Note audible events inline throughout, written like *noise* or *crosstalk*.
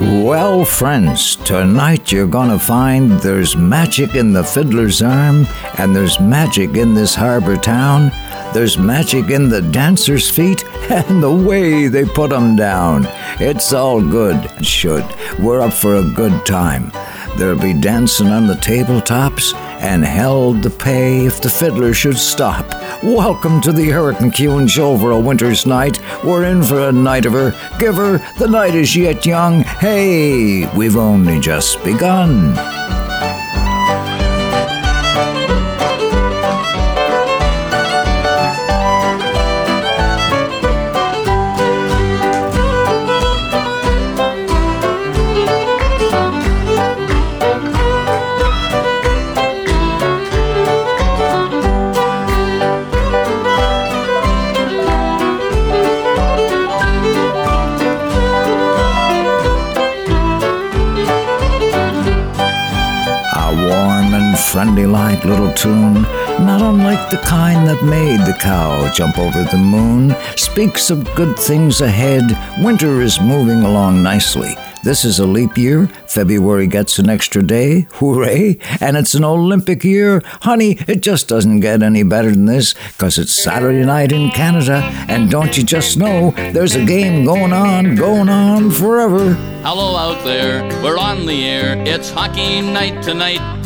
Well, friends, tonight you're gonna find there's magic in the fiddler's arm, and there's magic in this harbor town. There's magic in the dancer's feet *laughs* and the way they put 'em down. It's all good, should. We're up for a good time. There'll be dancing on the tabletops and held to pay if the fiddler should stop. Welcome to the Hurricane Show for a winter's night. We're in for a night of her. Give her, the night is yet young. Hey, we've only just begun. Tune, not unlike the kind that made the cow jump over the moon, speaks of good things ahead. Winter is moving along nicely. This is a leap year. February gets an extra day. Hooray! And it's an Olympic year. Honey, it just doesn't get any better than this because it's Saturday night in Canada. And don't you just know there's a game going on, going on forever. Hello out there. We're on the air. It's hockey night tonight.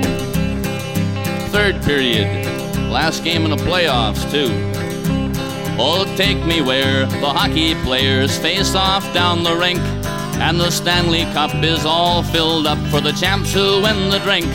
third period. Last game in the playoffs, too. Oh, take me where the hockey players face off down the rink, and the Stanley Cup is all filled up for the champs who win the drink.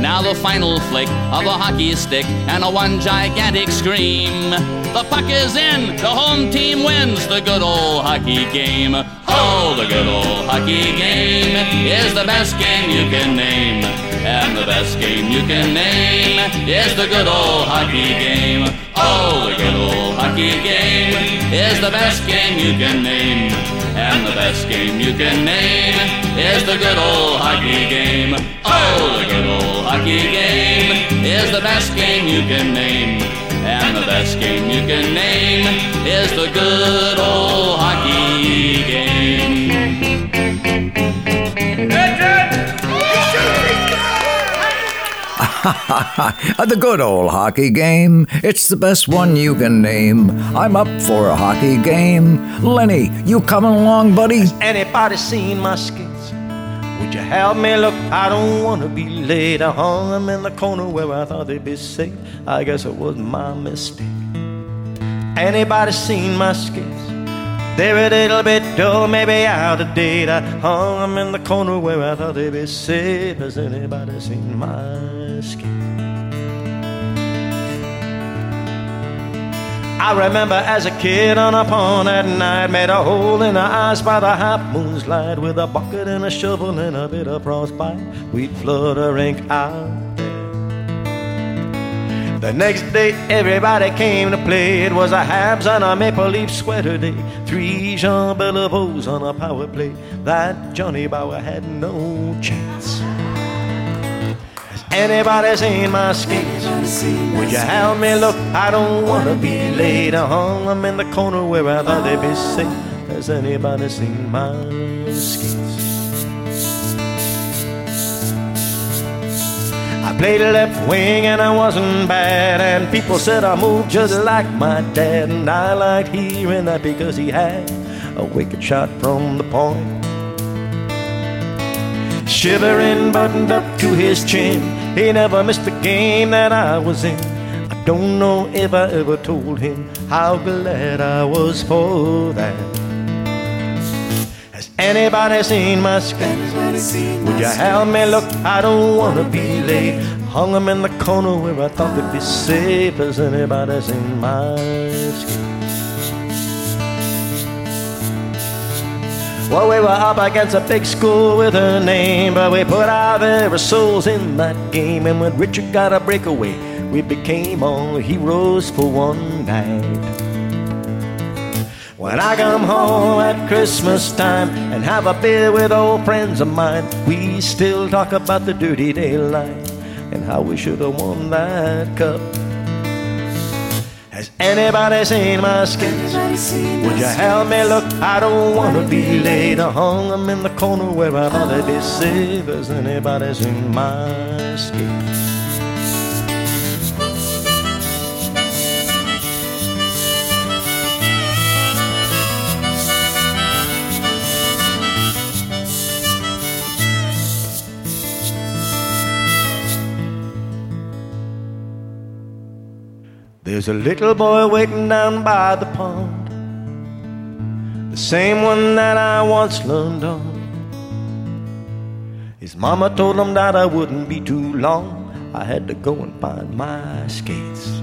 Now the final flick of a hockey stick and a one gigantic scream. The puck is in, the home team wins the good old hockey game. Oh, the good old hockey game is the best game you can name. And the best game you can name is the good old hockey game. Oh, the good old hockey game is the best game you can name. And the best game you can name is the good old hockey game. Oh, the good old hockey game is the best game you can name. And the best game you can name is the good old hockey game. *laughs* the good old hockey game. It's the best one you can name. I'm up for a hockey game. Lenny, you coming along, buddy? Has anybody seen my skates? Would you help me look? I don't want to be late. I hung them in the corner where I thought they'd be safe. I guess it was my mistake. Anybody seen my skates? They're a little bit dull, maybe out of date. I hung them in the corner where I thought they'd be safe. Has anybody seen my skates? I remember as a kid on a pond at night, made a hole in the ice by the half moon's light with a bucket and a shovel and a bit of frostbite. We'd flood a rink out the next day, everybody came to play. It was a Habs and a Maple Leaf sweater day. Three Jean Beliveaux on a power play. That Johnny Bower had no chance. Anybody seen my skates? Would you help me look? I don't wanna be late. I hung them in the corner where I thought they'd be safe. Has anybody seen my skates? I played left wing and I wasn't bad, and people said I moved just like my dad, and I liked hearing that because he had a wicked shot from the point. shivering, buttoned up to his chin. He never missed a game that I was in. I don't know if I ever told him how glad I was for that. Has anybody seen my skates? Would you help me look? I don't wanna be late. Hung them in the corner where I thought they'd be safe. Has anybody seen my skates? Well, we were up against a big school with a name, but we put our very souls in that game. And when Richard got a breakaway, we became all heroes for one night. When I come home at Christmas time and have a beer with old friends of mine, we still talk about the dirty daylight and how we should have won that cup. Has anybody seen my skates? Would you help me look? I don't wanna be late. Hung them in the corner where I thought they'd be safe. Has anybody seen my skates? There's a little boy waiting down by the pond, the same one that I once learned on. His mama told him that I wouldn't be too long. I had to go and find my skates.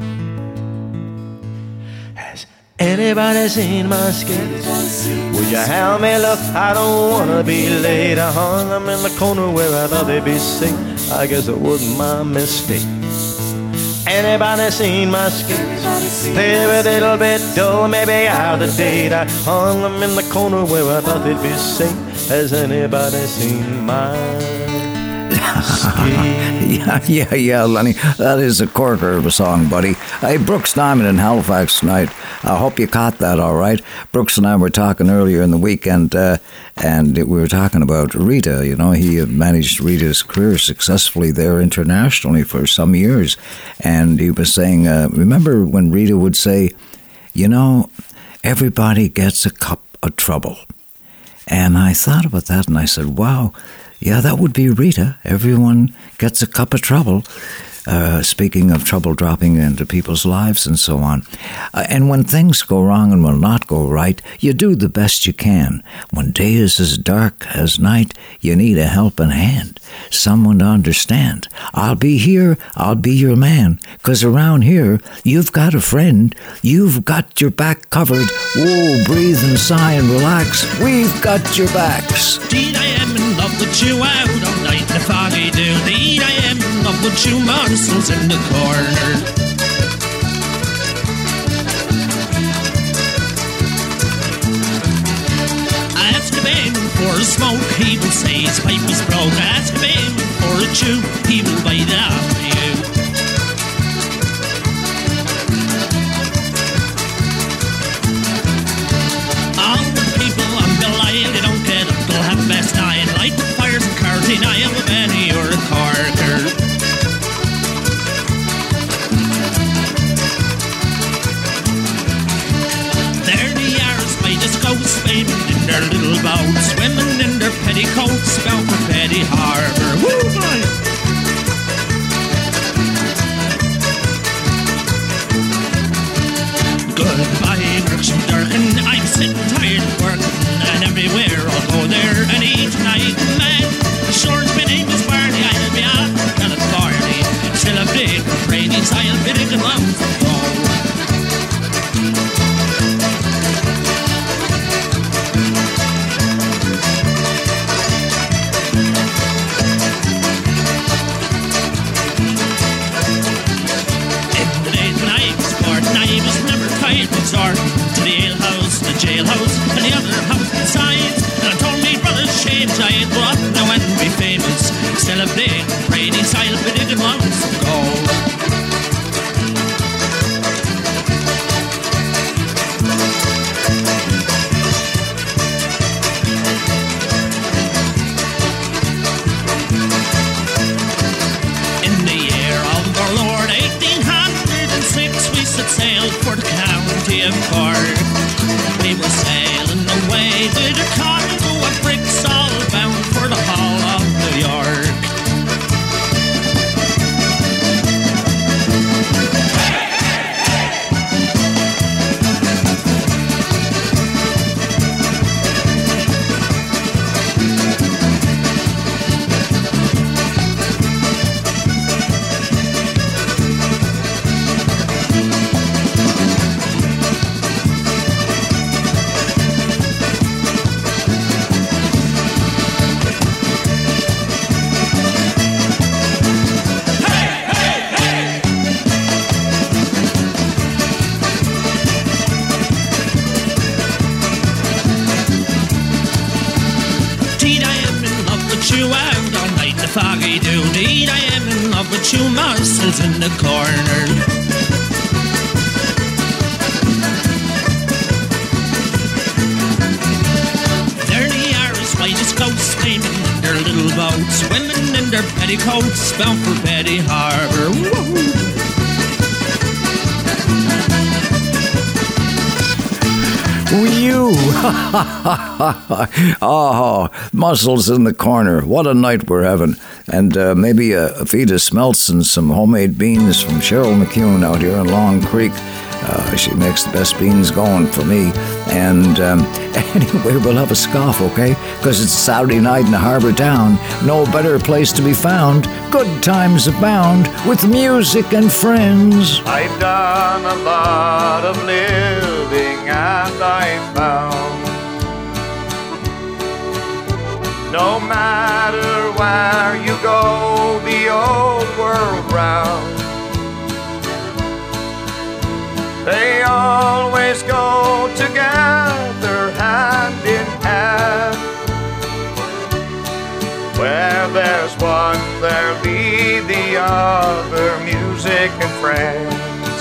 Has anybody seen my skates? Would you help me look? I don't wanna be late. I hung them in the corner where I thought they'd be safe. I guess it wasn't my mistake. Anybody seen my skates? They're a little bit dull, maybe out of date. I hung them in the corner where I thought they'd be safe. Has anybody seen my *laughs* yeah, yeah, yeah, Lenny. That is a corker of a song, buddy. Hey, Brookes Diamond in Halifax tonight. I hope you caught that all right. Brookes and I were talking earlier in the week, and, uh, and we were talking about Rita. You know, he had managed Rita's career successfully there internationally for some years. And he was saying, uh, remember when Rita would say, you know, everybody gets a cup of trouble. And I thought about that and I said, wow, yeah, that would be Rita. Everyone gets a cup of trouble. Uh, speaking of trouble dropping into people's lives and so on. Uh, and when things go wrong and will not go right, you do the best you can. When day is as dark as night, you need a helping hand, someone to understand. I'll be here, I'll be your man, 'cause around here, you've got a friend, you've got your back covered. Whoa, breathe and sigh and relax. We've got your backs. Indeed, I am in love with you out all night the foggy dew. In with you, Mussels in the corner. I asked him for a smoke, he will say his pipe is broke. I asked him for a chew, he will bite it boats, swimming in their petticoats, bound for Petty Harbour. Woo, boy! Goodbye, Brookes and. I'm sitting tired of working, and everywhere I'll go there and eat tonight. Man, the shore's my name is Barney. I'll be out till it's Barney. Still a big Brady's, I'll be the long famous. *laughs* oh, mussels in the corner. What a night we're having. And uh, maybe a, a feed of smelts and some homemade beans from Cheryl McCune out here in Long Creek. Uh, she makes the best beans going for me. And um, *laughs* anyway, we'll have a scoff, okay? Because it's Saturday night in the Harbour Town. No better place to be found. Good times abound with music and friends. I've done a lot of living and I matter where you go, the old world round, they always go together hand in hand. Where there's one, there'll be the other, music and friends.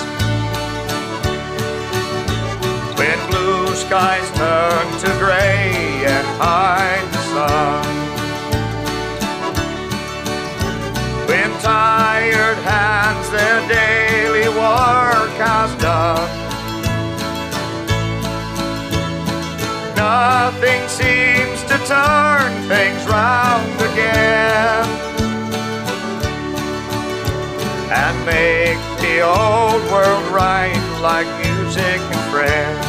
When blue skies turn to gray and hide the sun. Tired hands their daily work has done. Nothing seems to turn things round again and make the old world right like music and friends.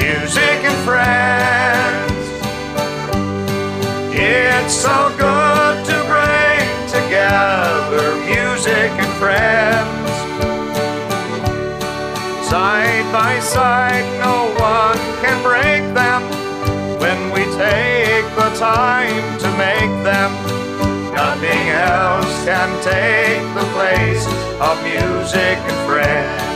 Music and friends. It's so good together music and friends. Side by side, no one can break them when we take the time to make them. Nothing else can take the place of music and friends.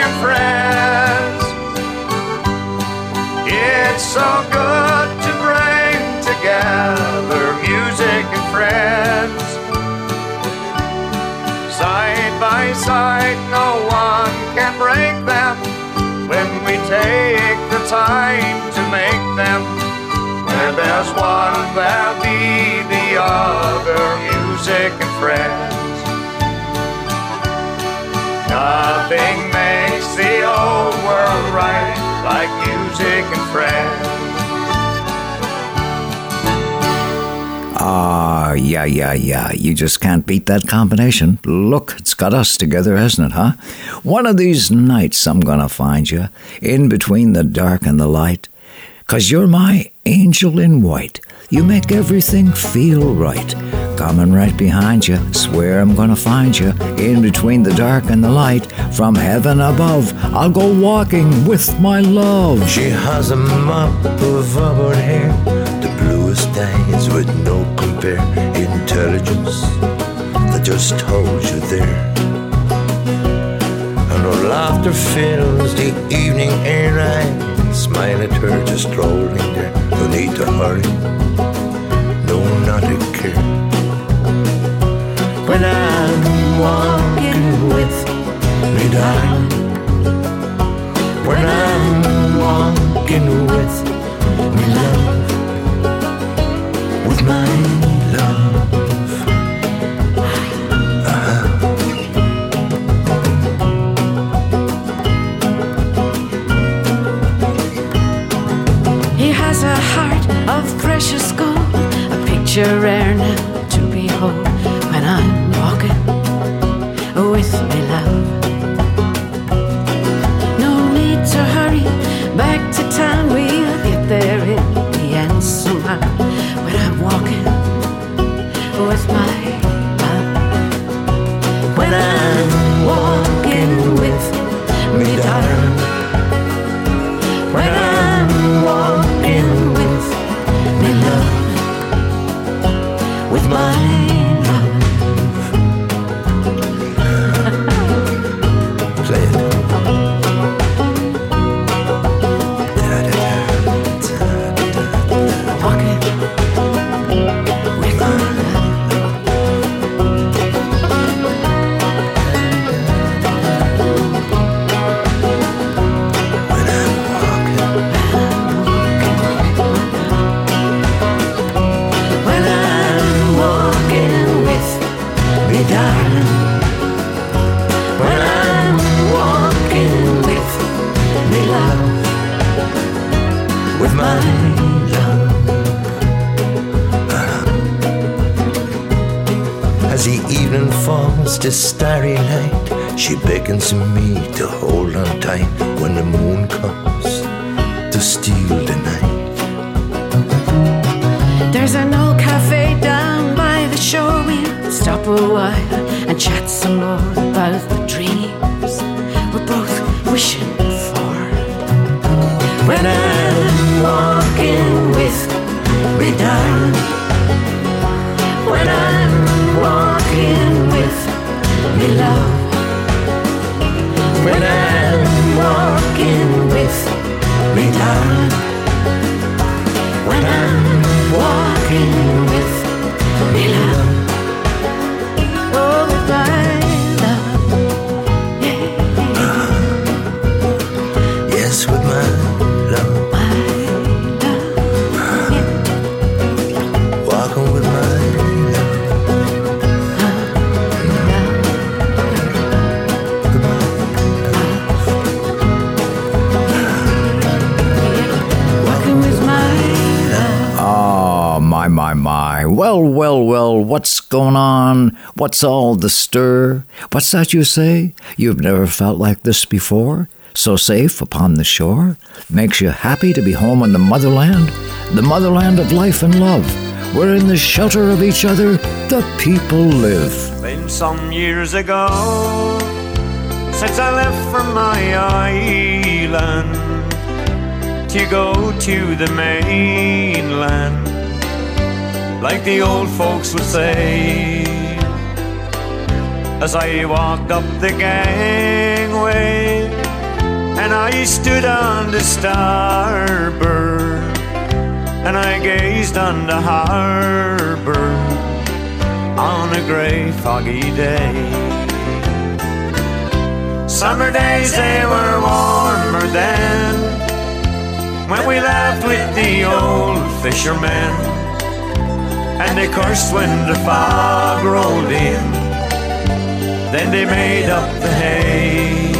And friends. It's so good to bring together music and friends. Side by side, no one can break them when we take the time to make them. Where there's one, there'll be the other, music and friends. Nothing makes the old world right like music and friends. Ah, yeah, yeah, yeah. You just can't beat that combination. Look, it's got us together, hasn't it, huh? One of these nights I'm gonna find you in between the dark and the light. Cause you're my angel in white. You make everything feel right. Coming right behind you, swear I'm gonna find you in between the dark and the light. From heaven above, I'll go walking with my love. She has a mop of auburn hair, the bluest eyes with no compare, intelligence that just holds you there. And her laughter fills the evening air. I smile at her just strolling there. No need to hurry, no, not a care. When I'm walking with me, darling. When I'm walking with me, love. With my love. He has a heart of precious gold, a picture rare now to town, me to hold What's all the stir? What's that you say? You've never felt like this before? So safe upon the shore? Makes you happy to be home in the motherland? The motherland of life and love, where in the shelter of each other the people live. Been some years ago since I left from my island to go to the mainland, like the old folks would say. As I walked up the gangway and I stood on the starboard and I gazed on the harbor on a grey foggy day. Summer days they were warmer then when we laughed with the old fishermen and they cursed when the fog rolled in. Then they made up the hay.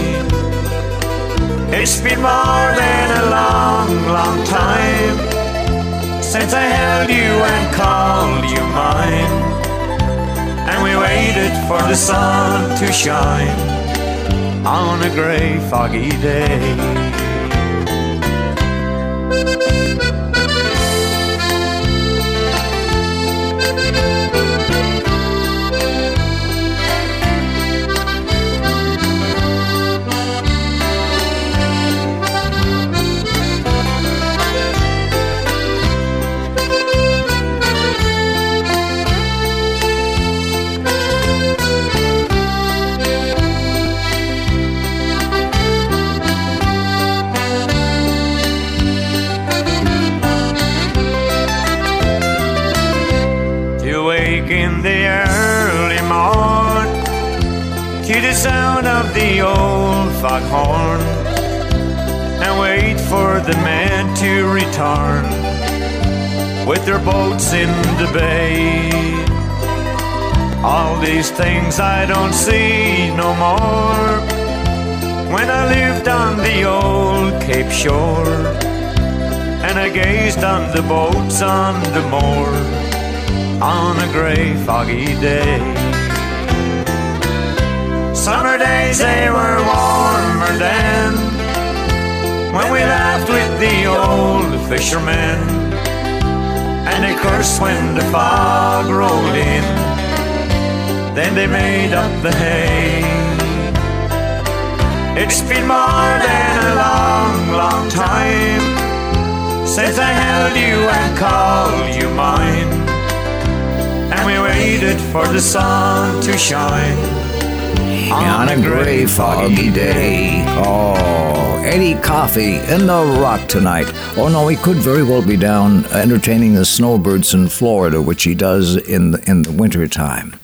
It's been more than a long, long time since I held you and called you mine. And we waited for the sun to shine on a grey, foggy day. Things I don't see no more when I lived on the old Cape Shore and I gazed on the boats on the moor on a grey foggy day. Summer days they were warmer then when we laughed with the old fishermen and they cursed when the fog rolled in. Then they made up the hay. It's been more than a long, long time since I held you and called you mine. And we waited for the sun to shine on a gray, foggy day. Oh, Eddie Coffey in the rock tonight. Oh no, he could very well be down entertaining the snowbirds in Florida, which he does in the, in the winter time.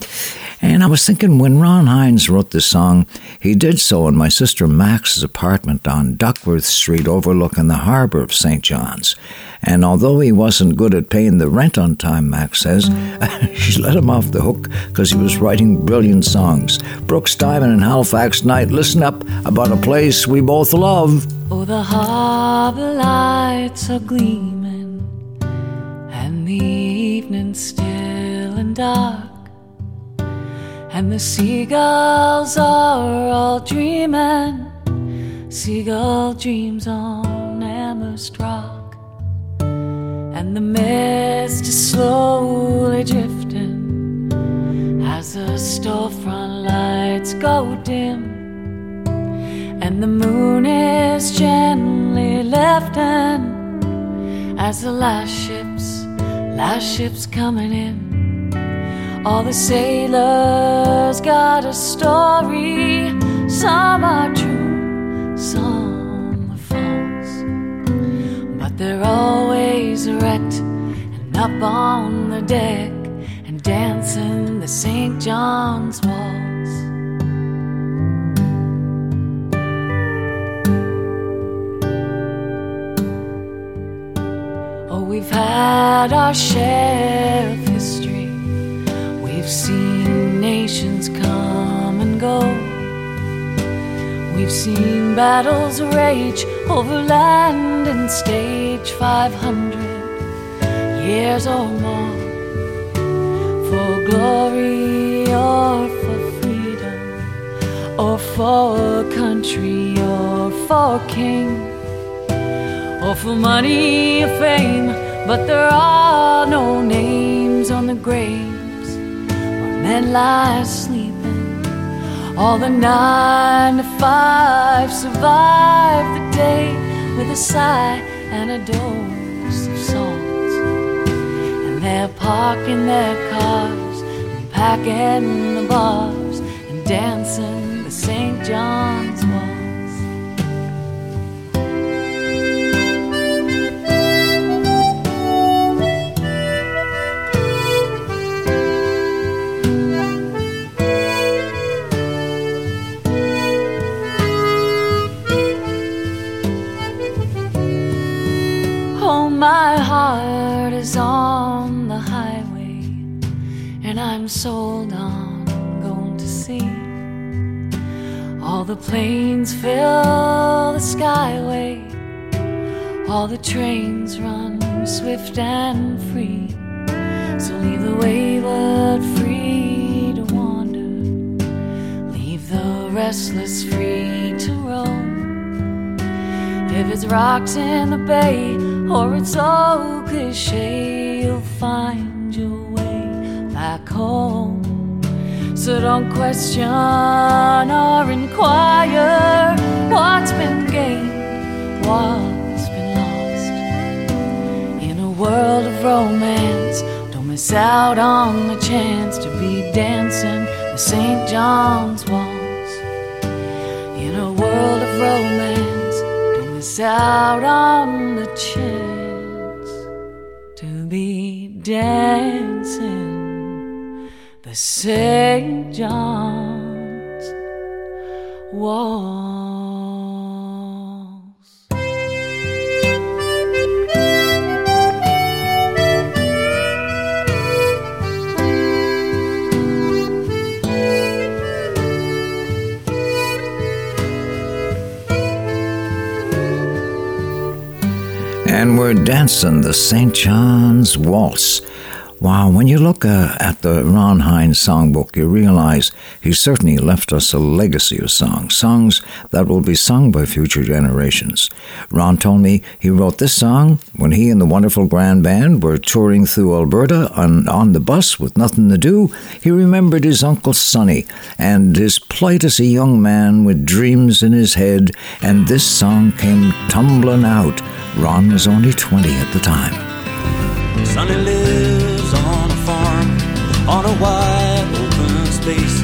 And I was thinking when Ron Hynes wrote this song, he did so in my sister Max's apartment on Duckworth Street overlooking the harbour of St. John's. And although he wasn't good at paying the rent on time, Max says, *laughs* she let him off the hook because he was writing brilliant songs. Brookes Diamond and Halifax Night, listen up about a place we both love. Oh, the harbor lights are gleaming, and the evening still and dark, and the seagulls are all dreaming, seagull dreams on Amherst Rock, and the mist is slowly drifting as the storefront lights go dim. And the moon is gently lifting as the last ships, last ships coming in. All the sailors got a story, some are true, some are false, but they're always erect and up on the deck and dancing the St. John's Waltz. Oh, we've had our share. We've seen nations come and go. We've seen battles rage over land and stage 500 years or more. For glory or for freedom, or for country or for king or for money or fame but there are no names on the where men lie sleeping. All the nine to five survive the day with a sigh and a dose of salt. And they're parking their cars and packing the bars and dancing the St. John's the planes fill the skyway, all the trains run swift and free. So leave the wayward free to wander, leave the restless free to roam. If it's rocks in the bay, or it's so cliche, you'll find your way back home. So don't question or inquire what's been gained, what's been lost. In a world of romance, don't miss out on the chance to be dancing the St. John's waltz. In a world of romance, don't miss out on the chance to be dancing St. John's Waltz. and we're dancing the St. John's Waltz. Wow, when you look uh, at the Ron Hynes songbook, you realize he certainly left us a legacy of songs, songs that will be sung by future generations. Ron told me he wrote this song when he and the wonderful grand band were touring through Alberta on, on the bus with nothing to do. He remembered his Uncle Sonny and his plight as a young man with dreams in his head, and this song came tumbling out. Ron was only 20 at the time. Sonny lives on a wide open space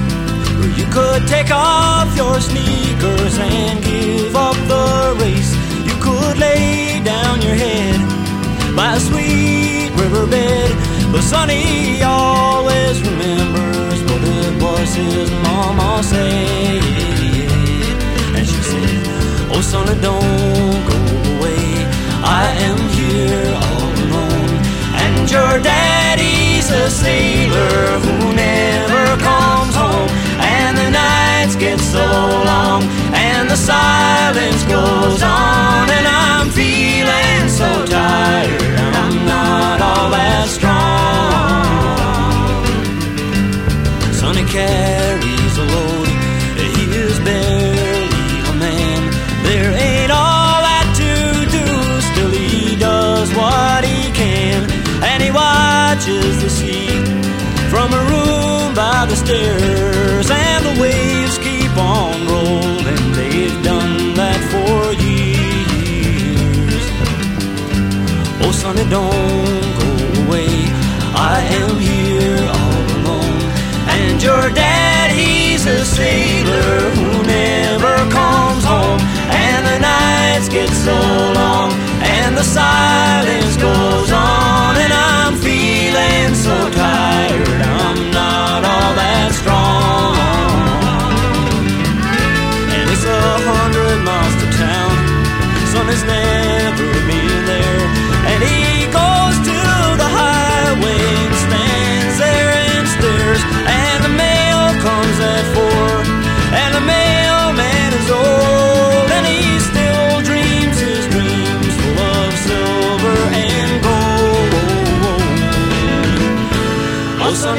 where you could take off your sneakers and give up the race. You could lay down your head by a sweet riverbed, but Sonny always remembers what it was his mama said. And she said, Oh, sonny, don't go away. I am here all alone. And your daddy's a sailor who never comes home. And the nights get so long, and the silence goes on. And I'm feeling so tired, and I'm not all that strong. The stairs, and the waves keep on rolling. They've done that for years. Oh, sonny, don't go away. I am here all alone. And your daddy's a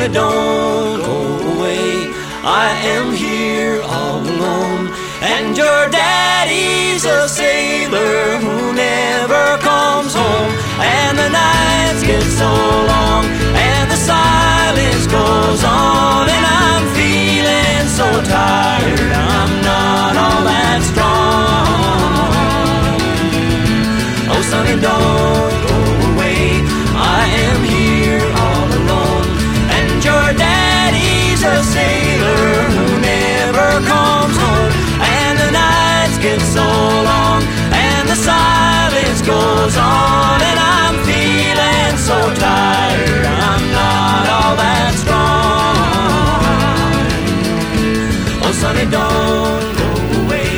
Sonny, don't go away. I am here all alone. And your daddy's a sailor who never comes home. And the nights get so long, and the silence goes on. And I'm feeling so tired, I'm not all that strong. Oh, sonny, don't a sailor who never comes home. And the nights get so long, and the silence goes on. And I'm feeling so tired, I'm not all that strong. Oh, sonny, don't go away.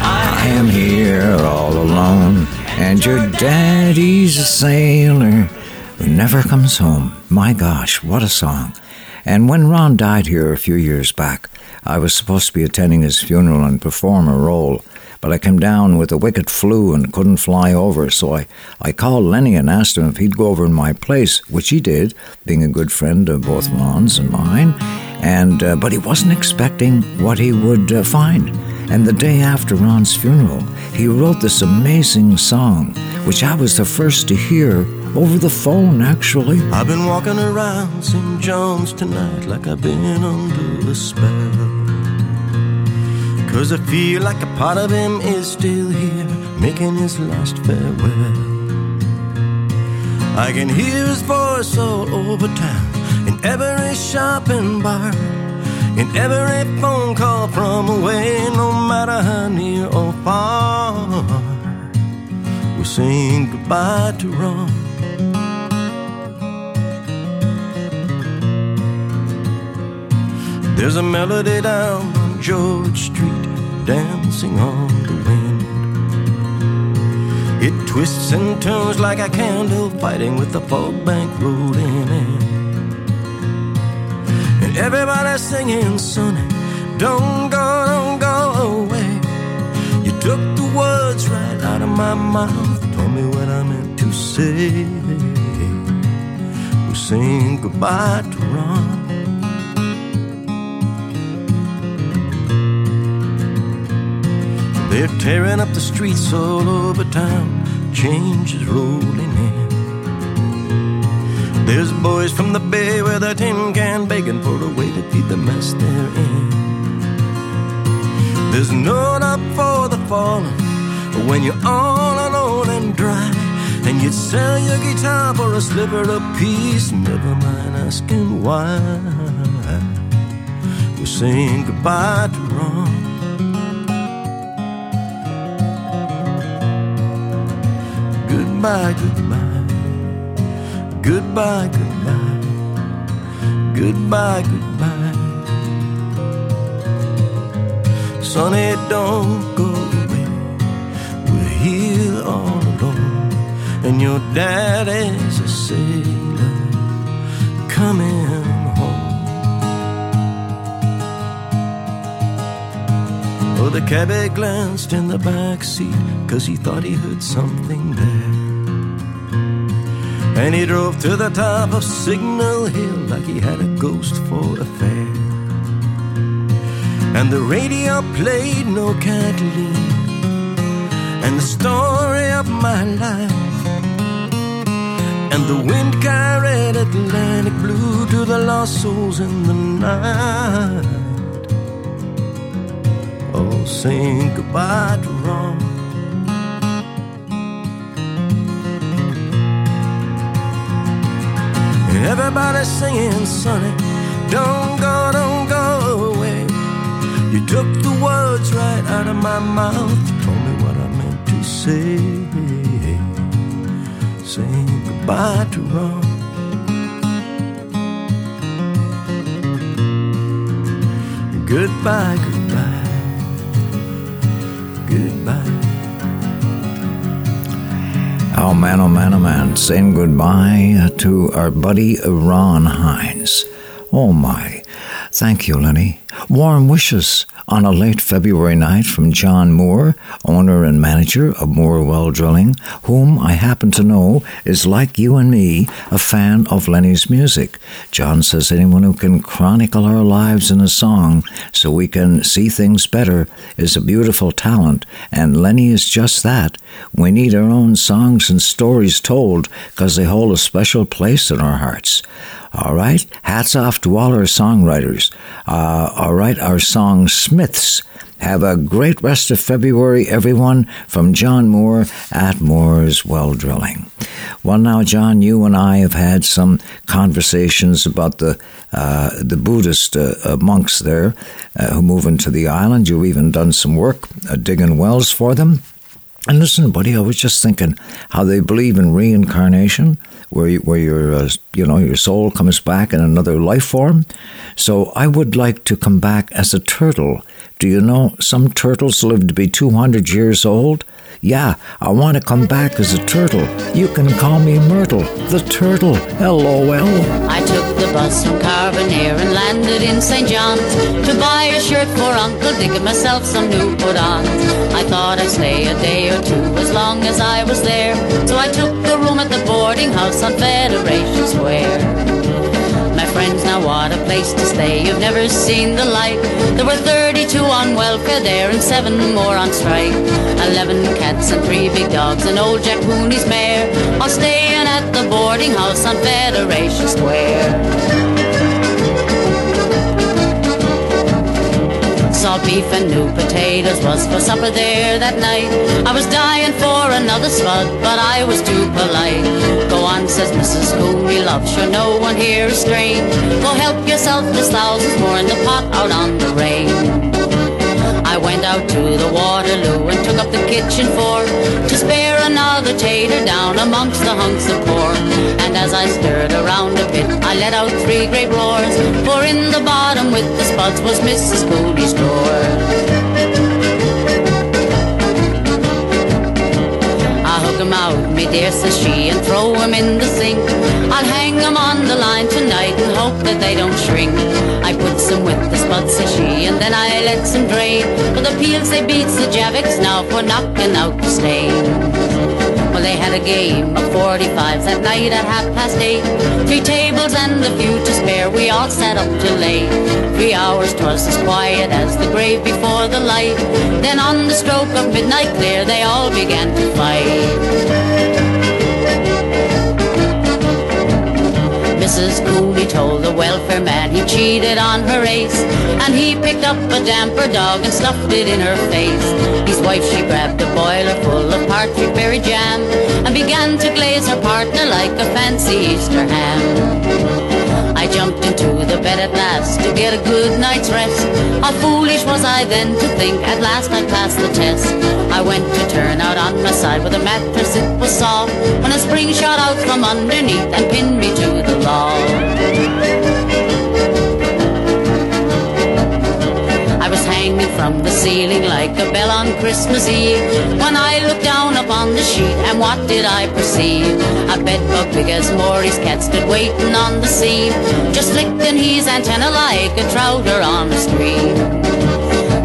I am here all alone, and your daddy's a sailor who never comes home. My gosh, what a song. And when Ron died here a few years back, I was supposed to be attending his funeral and perform a role, but I came down with a wicked flu and couldn't fly over, so I, I called Lenny and asked him if he'd go over in my place, which he did, being a good friend of both Ron's and mine. And uh, but he wasn't expecting what he would uh, find. And the day after Ron's funeral, he wrote this amazing song, which I was the first to hear over the phone, actually. I've been walking around St. John's tonight like I've been under a spell. Cause I feel like a part of him is still here, making his last farewell. I can hear his voice all over town, in every shop and bar, in every phone call from away, no matter how near or far. We're saying goodbye to Ron. There's a melody down on George Street, dancing on the wind. It twists and turns like a candle, fighting with the fog bank rolling in. And everybody's singing, Sonny, don't go, don't go away. You took the words right out of my mouth, told me what I meant to say. We're saying goodbye to Ron. They're tearing up the streets all over town. Change is rolling in. There's boys from the bay with a tin can begging for a way to feed the mess they're in. There's no up for the fallen when you're all alone and dry. And you'd sell your guitar for a sliver of peace. Never mind asking why. We're saying goodbye to Ron. Goodbye, goodbye. Goodbye, goodbye. Goodbye, goodbye. Sonny, don't go away. We're here all alone, and your daddy's a sailor coming home. Oh, the cabby glanced in the back seat, cause he thought he heard something there. And he drove to the top of Signal Hill like he had a ghost for a fare. And the radio played no Kathleen and the story of my life. And the wind carried Atlantic blue to the lost souls in the night. Oh, saying goodbye to Ron. Everybody's singing, Sonny, don't go, don't go away. You took the words right out of my mouth. Told me what I meant to say. Saying goodbye to Ron. Goodbye, goodbye, Oh man, oh man, oh man, saying goodbye to our buddy Ron Hynes. Oh my. Thank you, Lennie. Warm wishes on a late February night from John Moore, owner and manager of Moore Well Drilling, whom I happen to know is like you and me, a fan of Lennie's music. John says anyone who can chronicle our lives in a song so we can see things better is a beautiful talent, and Lennie is just that. We need our own songs and stories told because they hold a special place in our hearts. All right. Hats off to all our songwriters. Uh, all right. Our song Smiths. Have a great rest of February, everyone, from John Moore at Moore's Well Drilling. Well, now, John, you and I have had some conversations about the uh, the Buddhist uh, uh, monks there uh, who move into the island. You've even done some work uh, digging wells for them. And listen, buddy, I was just thinking how they believe in reincarnation, where you, where your uh, you know your soul comes back in another life form. So I would like to come back as a turtle. Do you know some turtles live to be two hundred years old? Yeah, I want to come back as a turtle. You can call me Myrtle, the turtle. LOL. I took the bus from Carbonear and landed in St. John's to buy a shirt for Uncle Dick and myself some new put-ons. I thought I'd stay a day or two as long as I was there, so I took a room at the boarding house on Federation Square. Friends, now what a place to stay. You've never seen the like. There were 32 on welfare there and seven more on strike. 11 cats and three big dogs and old Jack Mooney's mare. All staying at the boarding house on Federation Square. Salt beef and new potatoes was for supper there that night. I was dying for another spud, but I was too polite. Go on, says Mrs. Cooney, love, sure no one here is strange. Go help yourself, there's thousands more in the pot out on the range. I went out to the Waterloo and took up the kitchen floor to spare another tater down amongst the hunks of pork. And as I stirred around a bit, I let out three great roars, for in the bottom with the spuds was Mrs. Cooley's door. 'em out, me dear, says she, and throw 'em in the sink. I'll hang 'em on the line tonight and hope that they don't shrink. I put some with the spuds, says she, then I let some drain. For the peels they beats the Javex now for knocking out the stain. Well, they had a game of 45s that night at half past eight. Three tables and a few to spare, we all sat up till late. Three hours, 'twas as quiet as the grave before the light. Then on the stroke of midnight clear, they all began to fight. Mrs. Cooley told the welfare man he cheated on her ace. And he picked up a damper dog and stuffed it in her face. His wife, she grabbed a boiler full of partridge berry jam and began to glaze her partner like a fancy Easter ham. I jumped into the bed at last to get a good night's rest. How foolish was I then to think at last I passed the test. I went to turn out on my side with a mattress, it was soft. When a spring shot out from underneath and pinned me to the log. I was hanging from from the ceiling like a bell on Christmas Eve. When I looked upon the sheet, and what did I perceive? A bedbug big as Maury's cat stood waiting on the seam, just licking his antenna like a trouter on a stream.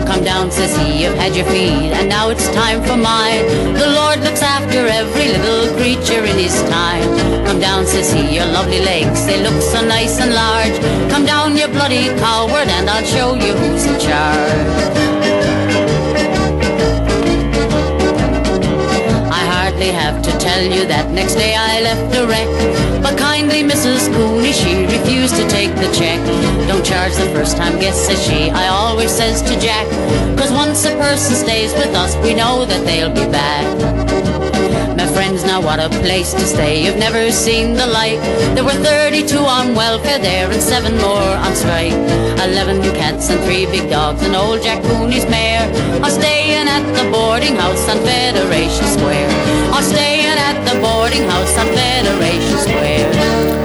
Come down, says he, you've had your feed, and now it's time for mine. The Lord looks after every little creature in his time. Come down, says he, your lovely legs, they look so nice and large. Come down, you bloody coward, and I'll show you who's in charge. Hardly have to tell you that next day I left a wreck. But kindly Mrs. Cooney, she refused to take the check. Don't charge the first time guest, says she. I always says to Jack, cause once a person stays with us, we know that they'll be back friends, now what a place to stay. You've never seen the like. There were 32 on welfare there and seven more on strike. 11 cats and three big dogs and old Jack Cooney's mare are staying at the boarding house on Federation Square. Are staying at the boarding house on Federation Square.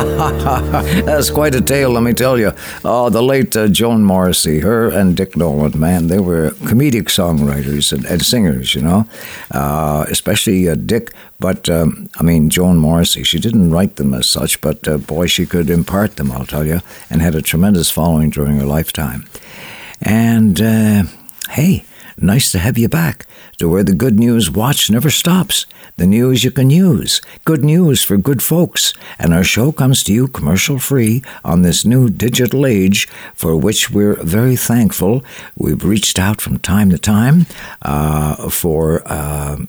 *laughs* That's quite a tale, let me tell you. Oh, the late uh, Joan Morrissey, her and Dick Nolan, man, they were comedic songwriters and, and singers, you know, uh, especially uh, Dick. But, um, I mean, Joan Morrissey, she didn't write them as such, but uh, boy, she could impart them, I'll tell you, and had a tremendous following during her lifetime. And, uh, hey, nice to have you back to where the good news watch never stops. The news you can use. Good news for good folks. And our show comes to you commercial free on this new digital age for which we're very thankful. We've reached out from time to time uh, for. Uh,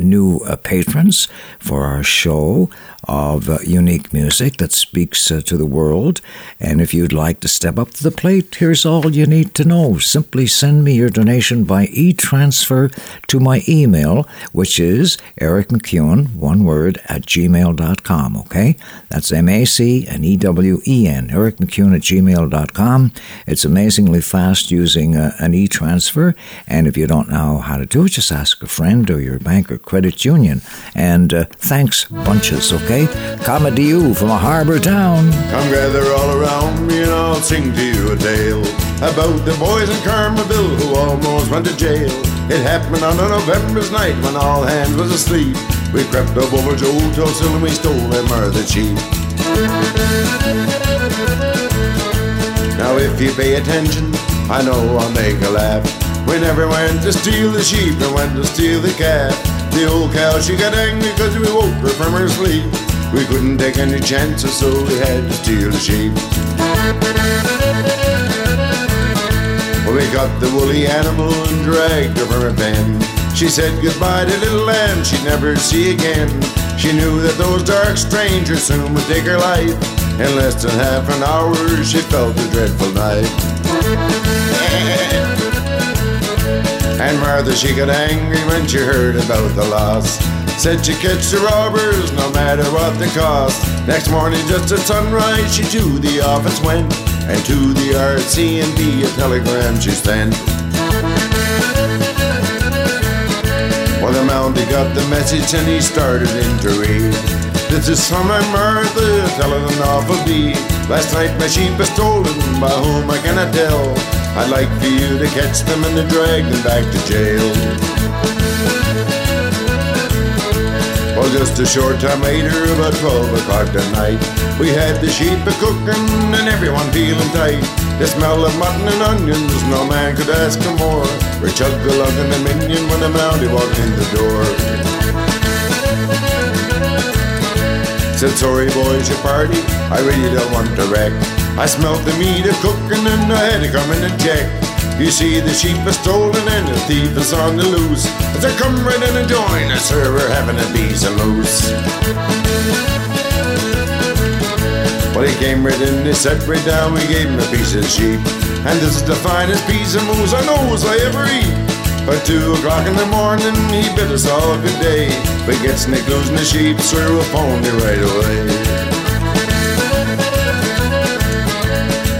new uh, patrons for our show of uh, unique music that speaks uh, to the world. And if you'd like to step up to the plate, here's all you need to know. Simply send me your donation by e transfer to my email, which is Eric MacEwen, one word, at gmail.com. Okay? That's M A C and E W E N, Eric MacEwen at gmail.com. It's amazingly fast using uh, an e transfer. And if you don't know how to do it, just ask a friend or your bank or credit union. And uh, thanks bunches, okay? Okay? To you from a harbor town. Come gather all around me and I'll sing to you a tale about the boys in Carmanville who almost went to jail. It happened on a November's night when all hands was asleep. We crept up over Joe Tulsil and we stole them the cheap. Now if you pay attention, I know I'll make a laugh. We never went to steal the sheep, we went to steal the calf. The old cow, she got angry because we woke her from her sleep. We couldn't take any chances, so we had to steal the sheep. We got the woolly animal and dragged her from her pen. She said goodbye to little lamb she'd never see again. She knew that those dark strangers soon would take her life. In less than half an hour, she felt the dreadful knife. And Martha, she got angry when she heard about the loss. Said she'd catch the robbers no matter what the cost. Next morning, just at sunrise, she to the office went. And to the RCMP a telegram she sent. Well, the Mountie got the message and he started in to read. This is from my Martha telling an awful deed. Last night my sheep was stolen, by whom I cannot tell. I'd like for you to catch them and to drag them back to jail. Just a short time later, about 12 o'clock that night, we had the sheep a cooking and everyone feeling tight. The smell of mutton and onions, no man could ask for more. We chugged a lug and a minion when the mountie walked in the door. Said, sorry boys, your party, I really don't want to wreck. I smelled the meat a cooking and I had to come in and check. You see, the sheep are stolen and the thief is on the loose. They come right in and join us, sir, we're having a piece of moose. Well, he came right in, he sat right down, we gave him a piece of sheep. And this is the finest piece of moose I know I ever eat. By two o'clock in the morning, he bid us all good day. We gets Nick losing the sheep, sir, we'll phone you right away.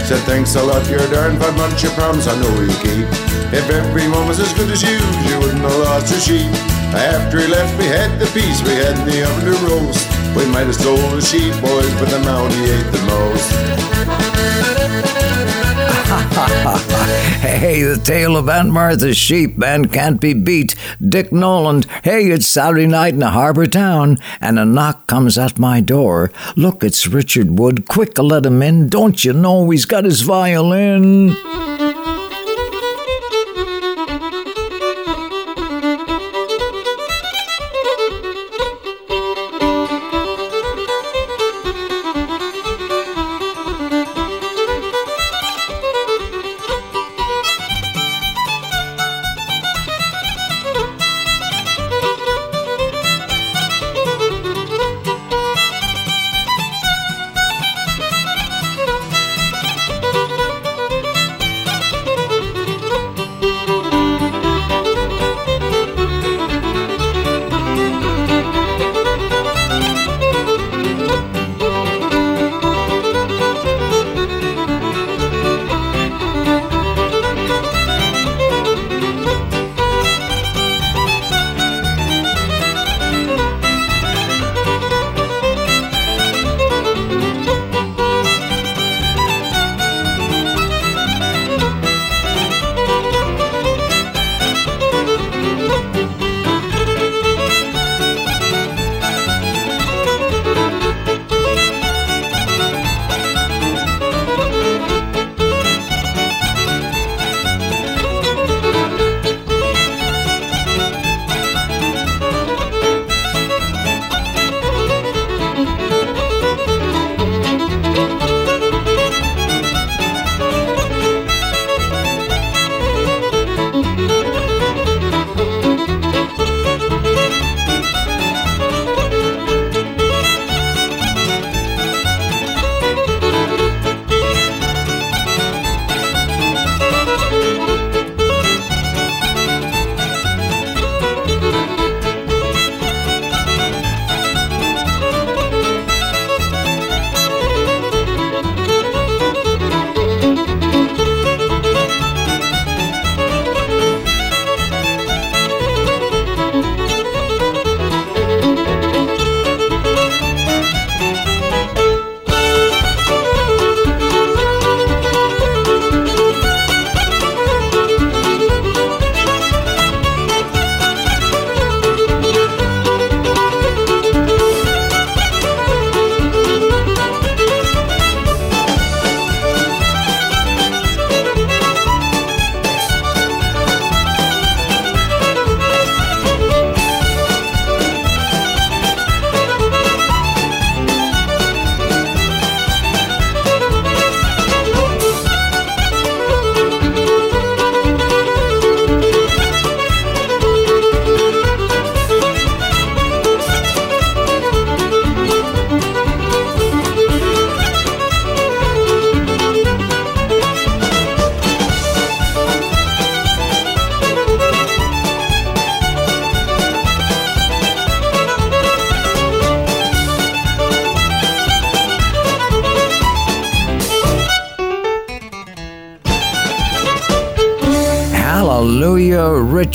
Said thanks a lot, you're darn fine bunch of promise I know you keep. If every one was as good as you, you wouldn't have lost a sheep. After he left, we had the piece we had in the oven to roast. We might have stole the sheep, boys, but the Mountie ate the most. *laughs* hey, the tale of Aunt Martha's sheep, man, can't be beat. Dick Nolan, hey, it's Saturday night in a harbour town, and a knock comes at my door. Look, it's Richard Wood. Quick, let him in. Don't you know he's got his violin?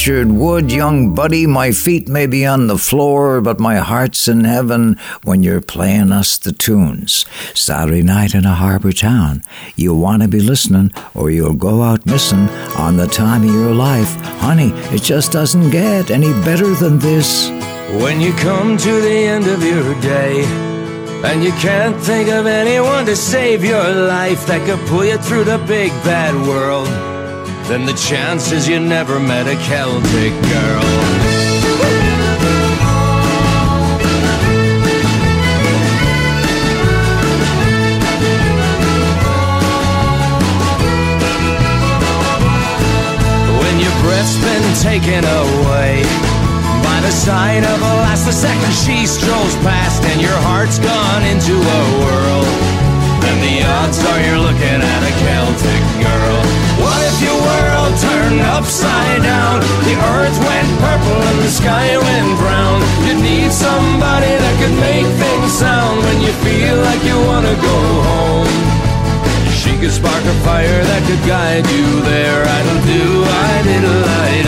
Richard Wood, young buddy, my feet may be on the floor, but my heart's in heaven when you're playing us the tunes. Saturday night in a harbor town. You want to be listening, or you'll go out missing on the time of your life. Honey, it just doesn't get any better than this. When you come to the end of your day, and you can't think of anyone to save your life that could pull you through the big bad world then the chances you never met a Celtic girl. When your breath's been taken away by the sight of a lass the second she strolls past and your heart's gone into a whirl then the odds are you're looking at a Celtic girl what if your world turned upside down? The earth went purple and the sky went brown. You need somebody that could make things sound when you feel like you wanna go home. She could spark a fire that could guide you there. I'd do, I did a light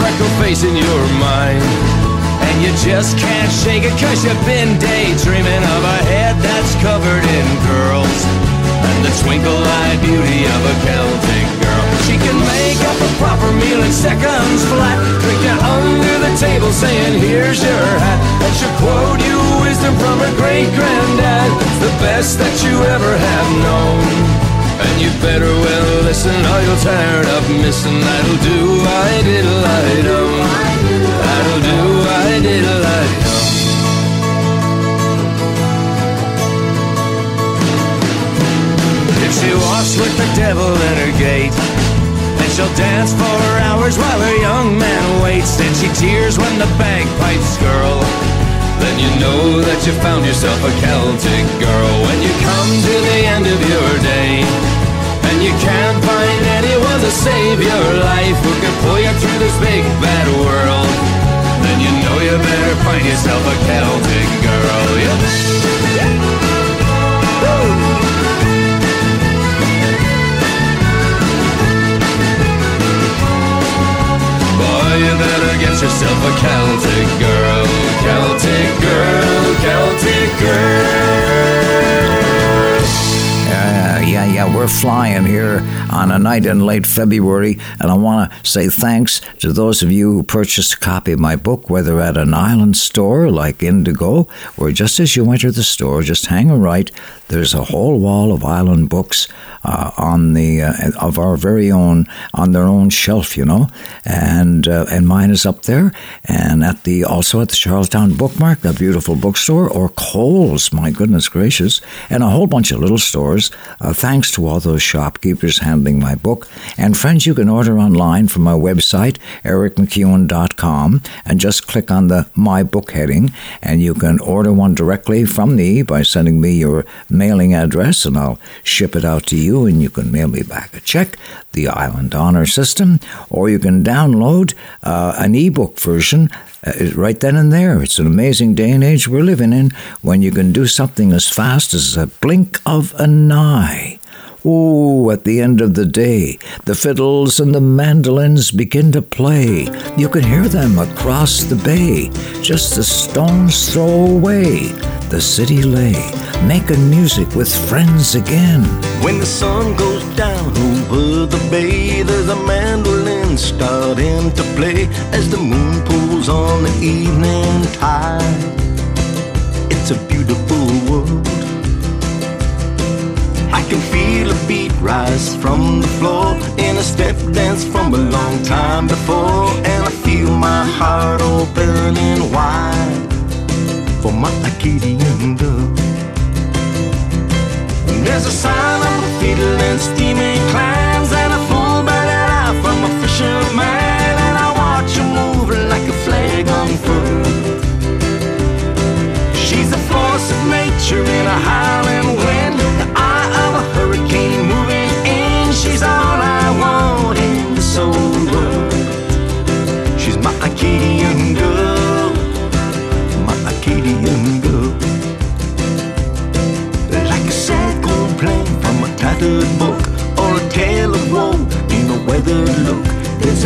um. space in your mind. And you just can't shake it cause you've been daydreaming of a head that's covered in curls. And the twinkle-eyed beauty of a Celtic girl. She can make up a proper meal in seconds flat. Drink you under the table saying, here's your hat. And she'll quote you wisdom from her great-granddad. It's the best that you ever have known. And you better well listen or you're tired of missing That'll do, I diddle, I don't That'll do, I diddle, I don't If she walks with the devil in her gate And she'll dance for hours while her young man waits. And she tears when the bagpipes girl. Then you know that you found yourself a Celtic girl. When you come to the end of your day. And you can't find anyone to save your life who can pull you through this big bad world. Then you know you better find yourself a Celtic girl. Yeah. Boy, you better get yourself a Celtic girl, Celtic girl, Celtic girl. Uh, yeah, yeah, we're flying here on a night in late February, and I want to say thanks to those of you who purchased a copy of my book, whether at an island store like Indigo, or just as you enter the store, just hang a right. There's a whole wall of island books uh, on the uh, of our very own on their own shelf, you know, and uh, and mine is up there, and at the also at the Charlottetown Bookmark, a beautiful bookstore, or Coles, my goodness gracious, and a whole bunch of little stores. Uh, thanks to all those shopkeepers handling my book, and friends, you can order online from my website ericmacewen.com, and just click on the My Book heading, and you can order one directly from me by sending me your mailing address, and I'll ship it out to you, and you can mail me back a check, the Island Honor System, or you can download uh, an ebook version uh, right then and there. It's an amazing day and age we're living in when you can do something as fast as a blink of an eye. Oh, at the end of the day, the fiddles and the mandolins begin to play. You can hear them across the bay, just a stone's throw away. The city lay, making music with friends again. When the sun goes down over the bay, there's a mandolin starting to play as the moon pulls on the evening tide. It's a beautiful beat rise from the floor in a step dance from a long time before, and I feel my heart opening wide for my Acadian girl. There's a sign of a fiddle and steaming clams and a full belly eye from a fisherman, and I watch her move like a flag unfurled. She's a force of nature in a highland wind,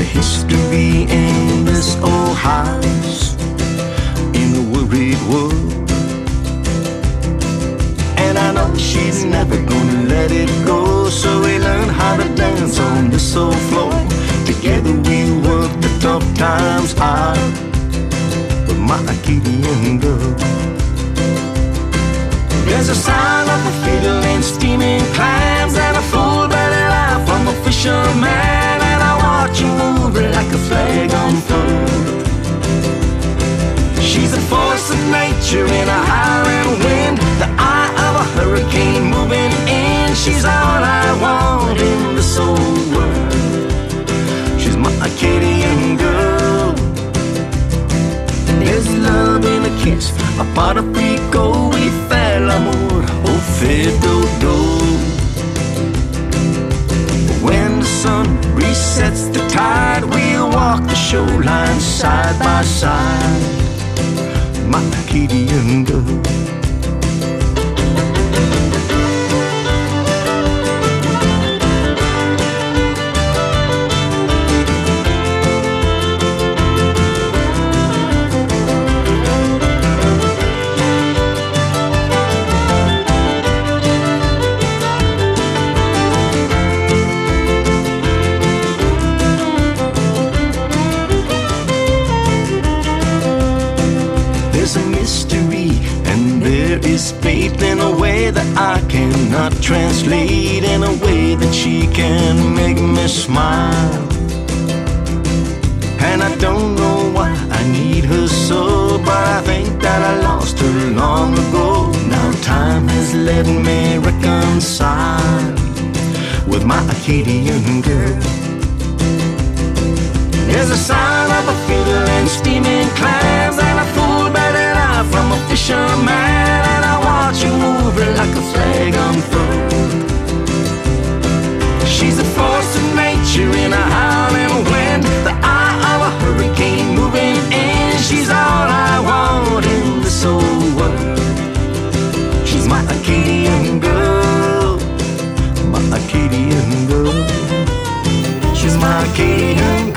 a history in this old house in a worried world. And I know she's never gonna let it go. So we learn how to dance on this old floor. Together we work the tough times hard. With my Acadian girl. There's a sign of a fiddle and steaming clams She's all I want in this whole world. She's my Acadian girl. There's love in a kiss, a part of Pico, we fell amor, oh fido do. When the sun resets the tide, we'll walk the shoreline side by side my Acadian girl. Translate, in a way that she can make me smile. And I don't know why I need her so, but I think that I lost her long ago. Now time has let me reconcile with my Acadian girl. There's a sign of a fiddle and steaming clams fisherman, and I watch you move her like a flag unfurled. She's a force of nature in a howling wind, the eye of a hurricane moving in. She's all I want in this whole world. She's my Acadian girl, my Acadian girl. She's my Acadian girl,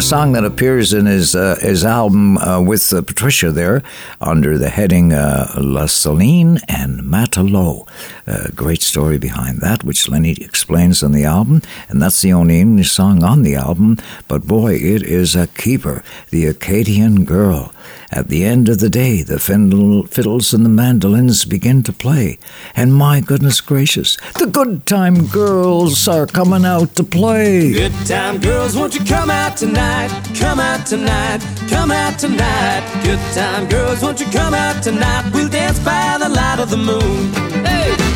a song that appears in his uh, his album uh, with uh, Patricia there under the heading uh, La Saline and Matelot. A great story behind that, which Lennie explains on the album, and that's the only English song on the album. But boy, it is a keeper. The Acadian Girl. At the end of the day, the fiddles and the mandolins begin to play. And my goodness gracious, the good time girls are coming out to play. Good time girls, won't you come out tonight? Come out tonight, come out tonight. Good time girls, won't you come out tonight? We'll dance by the light of the moon. Hey!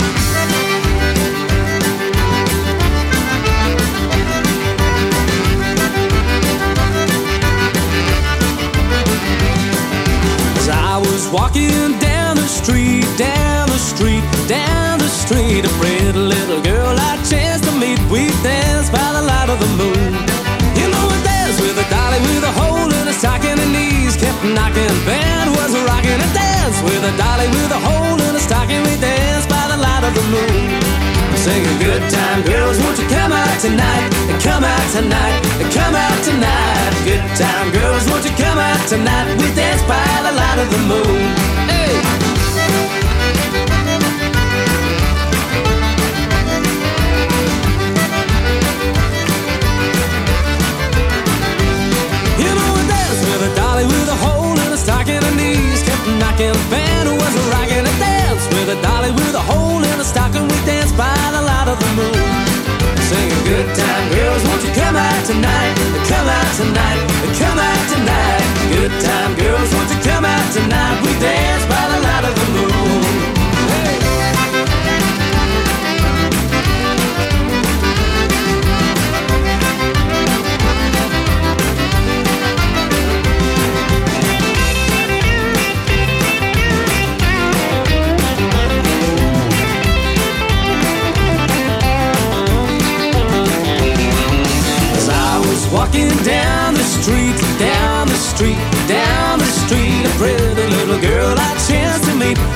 Walking down the street, down the street, down the street, a pretty little girl I chanced to meet. We danced by the light of the moon. You know, we danced with a dolly with a hole in her stocking and knees kept knocking. Band was rocking and danced with a dolly with a hole in her stocking. We danced by the light of the moon. Singing good time girls, won't you come out tonight? Come out tonight, come out tonight. Good time girls, won't you come out tonight? We dance by the light of the moon. Hey! You know we danced with a dolly with a hole in her stocking. Her knees kept knocking. The moon. Singing good time girls, won't you come out tonight?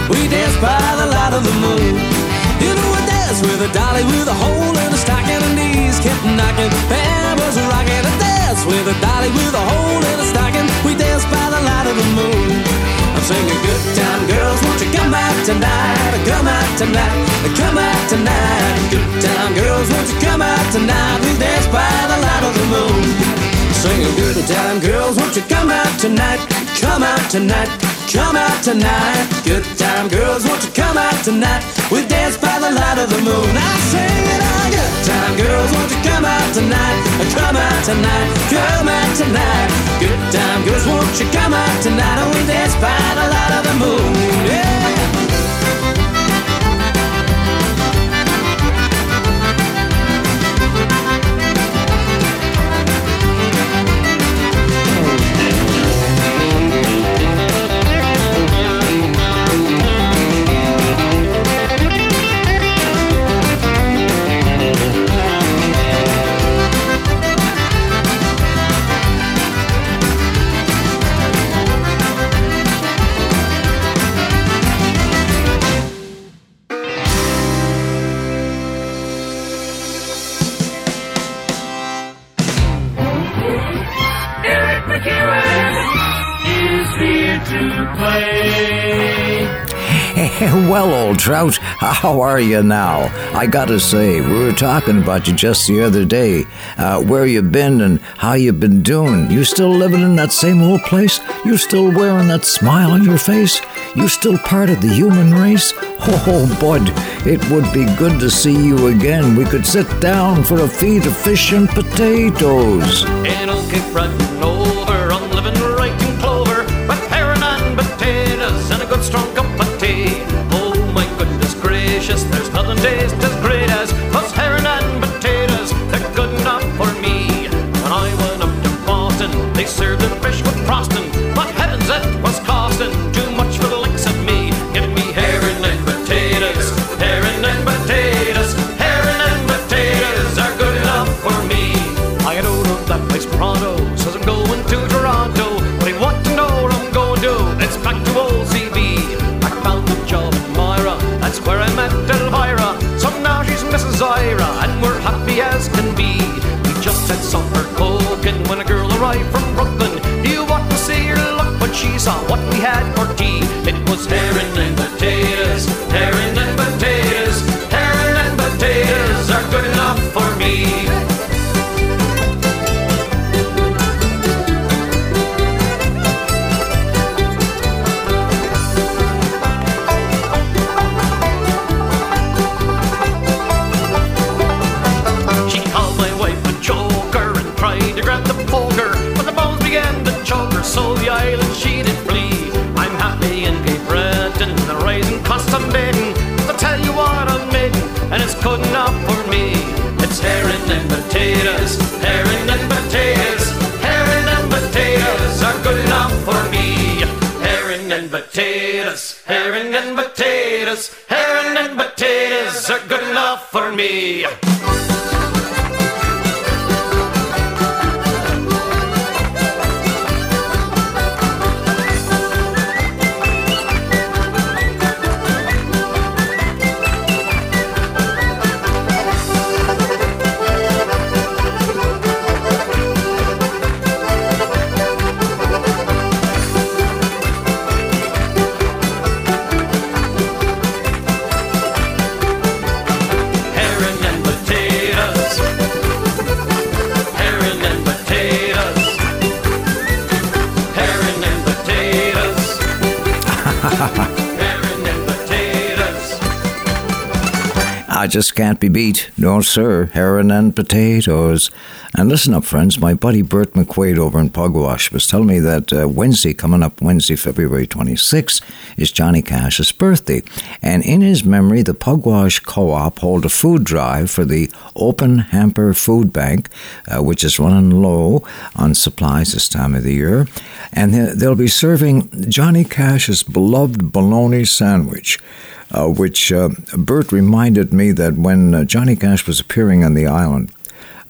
We danced by the light of the moon. You know, I danced with a dolly with a hole in her stocking. Her knees kept knocking. Band was rocking. I danced with a dolly with a hole in her stocking. We danced by the light of the moon. I'm singing good time girls, won't you come out tonight? Come out tonight, come out tonight. Good time girls, won't you come out tonight? We dance by the light of the moon. Singing good time girls, won't you come out tonight? Come out tonight, come out tonight. Good time girls, won't you come out tonight? We dance by the light of the moon. I sing it all good time girls, won't you come out tonight? Come out tonight, come out tonight. Good time girls, won't you come out tonight? And we dance by the light of the moon. Yeah. Trout, how are you now? I gotta say, we were talking about you just the other day. Uh, where you been and how you been doing? You still living in that same old place? You still wearing that smile on your face? You still part of the human race? *laughs* Oh, bud, it would be good to see you again. We could sit down for a feed of fish and potatoes. And I'll had enough just can't be beat. No, sir. Herring and potatoes. And listen up, friends. My buddy Bert McQuaid over in Pugwash was telling me that uh, Wednesday, coming up Wednesday, February 26th, is Johnny Cash's birthday. And in his memory, the Pugwash Co op hold a food drive for the Open Hamper Food Bank, uh, which is running low on supplies this time of the year. And they- they'll be serving Johnny Cash's beloved bologna sandwich uh, which uh, Bert reminded me that when uh, Johnny Cash was appearing on the island,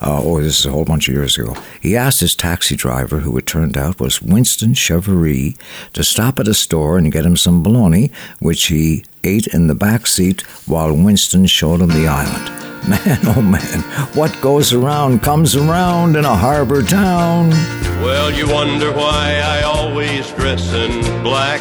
uh, oh, this is a whole bunch of years ago, he asked his taxi driver, who it turned out was Winston Chevrolet, to stop at a store and get him some bologna, which he ate in the back seat while Winston showed him the island. *laughs* Man, oh man, what goes around comes around in a harbor town. Well, you wonder why I always dress in black.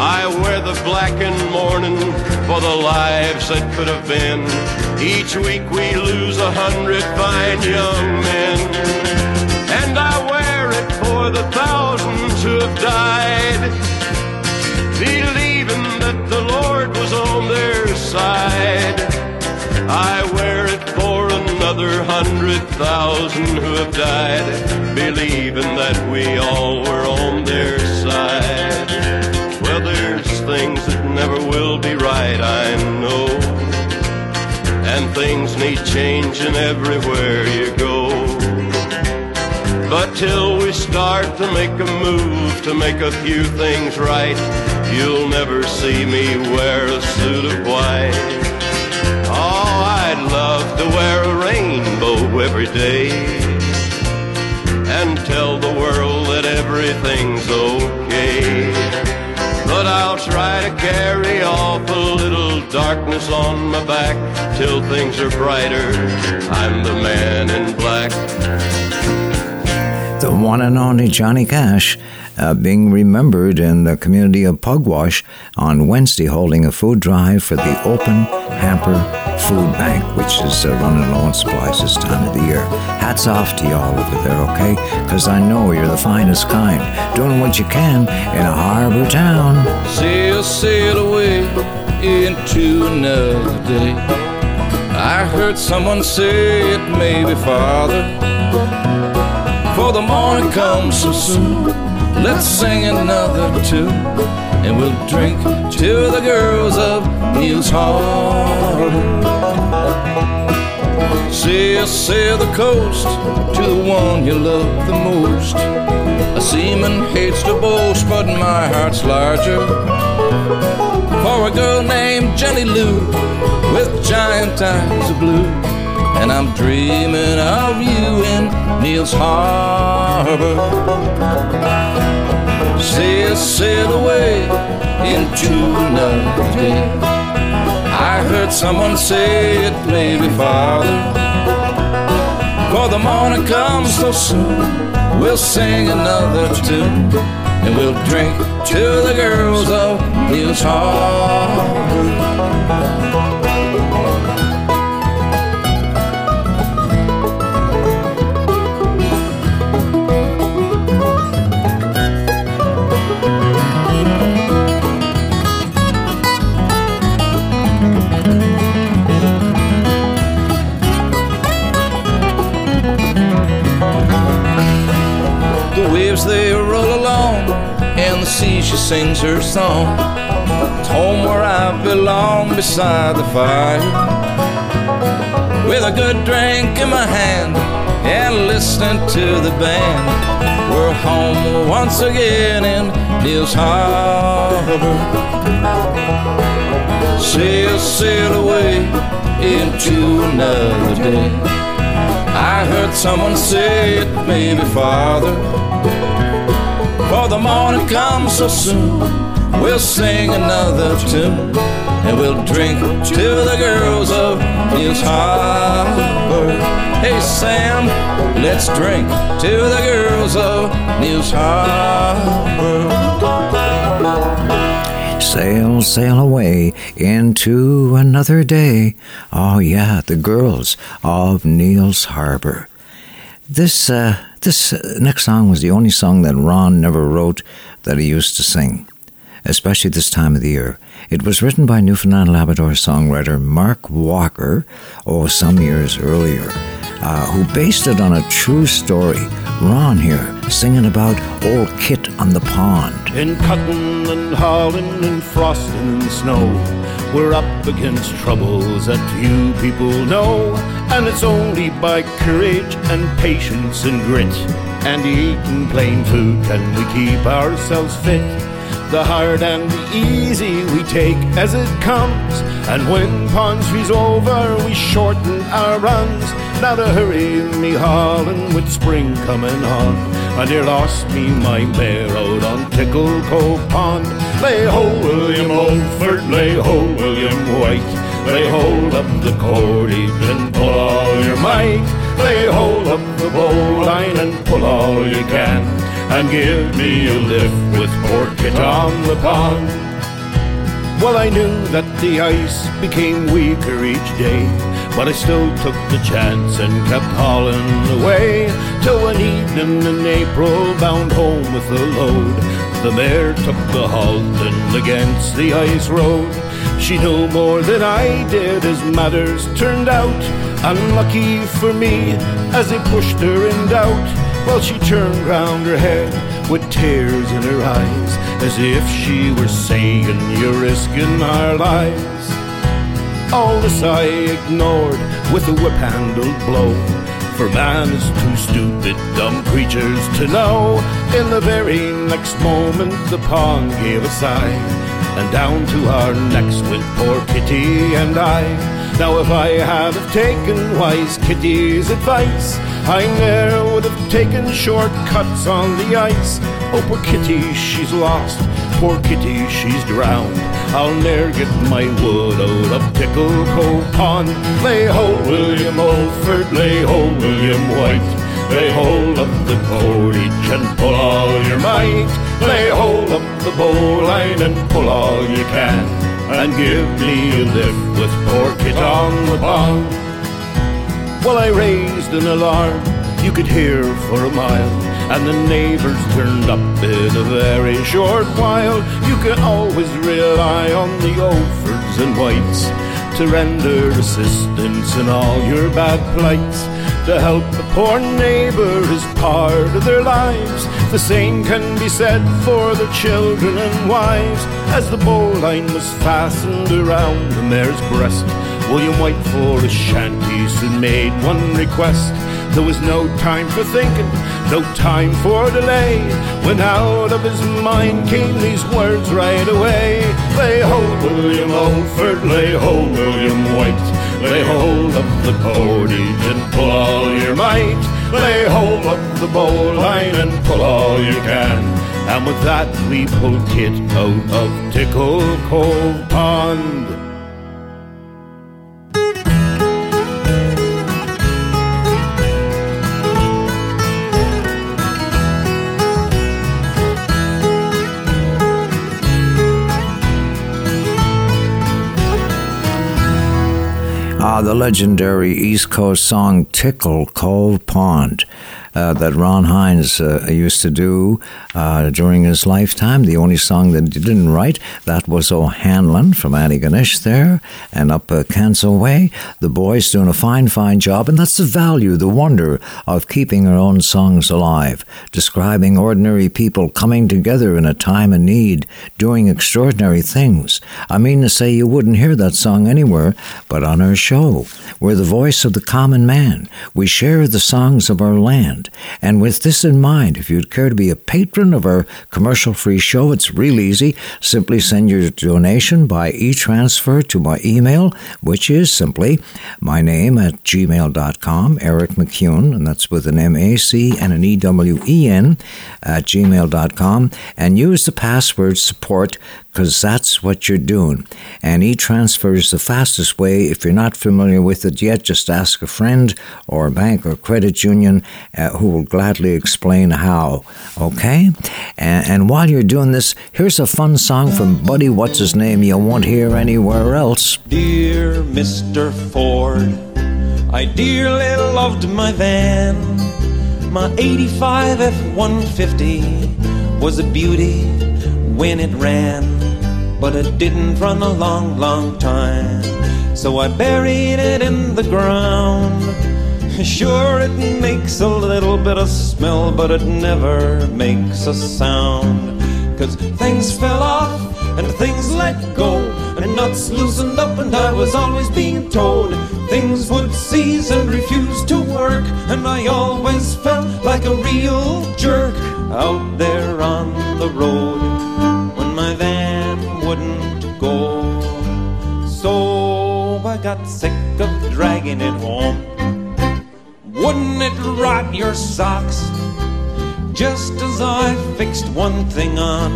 I wear the black blackened mourning for the lives that could have been. Each week we lose a hundred fine young men. And I wear it for the thousands who have died, believing that the Lord was on their side. I wear it for another hundred thousand who have died, believing that we all were on their side. Changing everywhere you go. But till we start to make a move to make a few things right, you'll never see me wear a suit of white. Oh, I'd love to wear a rainbow every day and tell the world that everything's okay. But I'll try to carry off a little darkness on my back till things are brighter. I'm the man in black. The one and only Johnny Cash uh, being remembered in the community of Pugwash on Wednesday, holding a food drive for the Open Hamper Food Bank, which is uh, running low on supplies this time of the year. Hats off to y'all over there, okay? Because I know you're the finest kind, doing what you can in a harbor town. Sail, sail away into another day. I heard someone say it may be farther. For the morning comes so soon. Let's sing another tune, and we'll drink to the girls of Neil's Harbor. Sail, sail the coast to the one you love the most. A seaman hates to boast, but my heart's larger. For a girl named Jenny Lou with giant eyes of blue. And I'm dreaming of you in Neil's Harbor. Sail, sail away into another day. I heard someone say it may be farther. For the morning comes so soon, we'll sing another tune. And we'll drink to the girls of Neil's Harbor. She sings her song. It's home where I belong, beside the fire, with a good drink in my hand and listening to the band. We're home once again in Neil's Harbor. Sail, sail away into another day. I heard someone say it may be farther. The morning comes so soon, we'll sing another tune. And we'll drink to the girls of Neil's Harbor. Hey Sam, let's drink to the girls of Neil's Harbor. Sail, sail away into another day. Oh yeah, the girls of Neil's Harbor. This uh, this uh, next song was the only song that Ron never wrote that he used to sing, especially this time of the year. It was written by Newfoundland Labrador songwriter Mark Walker, oh, some years earlier, uh, who based it on a true story. Ron here singing about old Kit on the pond. In cutting and hauling and frosting and snow, we're up against troubles that few people know. And it's only by courage and patience and grit and eating plain food can we keep ourselves fit. The hard and the easy we take as it comes. And when pond freeze over, we shorten our runs. Now to hurry me hauling with spring coming on. And here lost me my mare out on Tickle Cove Pond. Lay ho, William Oldford, lay ho, William White. Lay hold of the cordage and pull all your might. Lay hold of the bowline and pull all you can. And give me a lift with poor Kit on the pond. Well, I knew that the ice became weaker each day, but I still took the chance and kept hauling away. Till one evening in April, bound home with a load, the mare took the halting against the ice road. She knew more than I did as matters turned out. Unlucky for me, as they pushed her in doubt. Well, she turned round her head with tears in her eyes, as if she were saying, You're risking our lives. All this I ignored with a whip handled blow. For man is too stupid, dumb creatures to know. In the very next moment, the pond gave a sigh, and down to our necks went poor Kitty and I. Now, if I had have taken wise Kitty's advice, I ne'er would have taken shortcuts on the ice. Oh, poor Kitty, she's lost. Poor Kitty, she's drowned. I'll ne'er get my wood out of Tickle Cove Pond. Lay hold, William Oldford, lay hold, William White. Lay hold of the cordage and pull all your might. Lay hold of the bowline and pull all you can. And give me a lift with poor Kit on the pond. Well, I raised an alarm you could hear for a mile, and the neighbors turned up in a very short while. You can always rely on the Oldfords and Whites to render assistance in all your bad plights. To help a poor neighbor is part of their lives. The same can be said for the children and wives. As the bowline was fastened around the mare's breast, William White for his shanty soon made one request. There was no time for thinking, no time for delay. When out of his mind came these words right away. Lay hold, William Oldford, lay hold, William White. Lay hold of the cordage and pull all your might. Lay hold of the bowline and pull all you can. And with that we pulled Kit out of Tickle Cove Pond. The legendary East Coast song Tickle Cove Pond. Uh, that Ron Hynes uh, used to do uh, during his lifetime. The only song that he didn't write, that was O'Hanlon from Antigonish there and up uh, Cancel Way. The boys doing a fine, fine job, and that's the value, the wonder of keeping our own songs alive, describing ordinary people coming together in a time of need, doing extraordinary things. I mean to say you wouldn't hear that song anywhere but on our show. We're the voice of the common man. We share the songs of our land. And with this in mind, if you'd care to be a patron of our commercial free show, it's real easy. Simply send your donation by e transfer to my email, which is simply my name at gmail.com, Eric MacEwen, and that's with an M A C and an E W E N at gmail.com, and use the password support because that's what you're doing. And e-transfer is the fastest way. If you're not familiar with it yet, just ask a friend or a bank or credit union uh, who will gladly explain how. Okay? And, and while you're doing this, here's a fun song from Buddy What's His Name you won't hear anywhere else. Dear Mr. Ford, I dearly loved my van. My 85 F 150 was a beauty when it ran but it didn't run a long, long time. So I buried it in the ground. *laughs* Sure, it makes a little bit of smell, but it never makes a sound. Cause things fell off and things let go, and nuts loosened up, and I was always being told things would cease and refuse to work, and I always felt like a real jerk out there on the road wouldn't go. So I got sick of dragging it home. Wouldn't it rot your socks? Just as I fixed one thing on,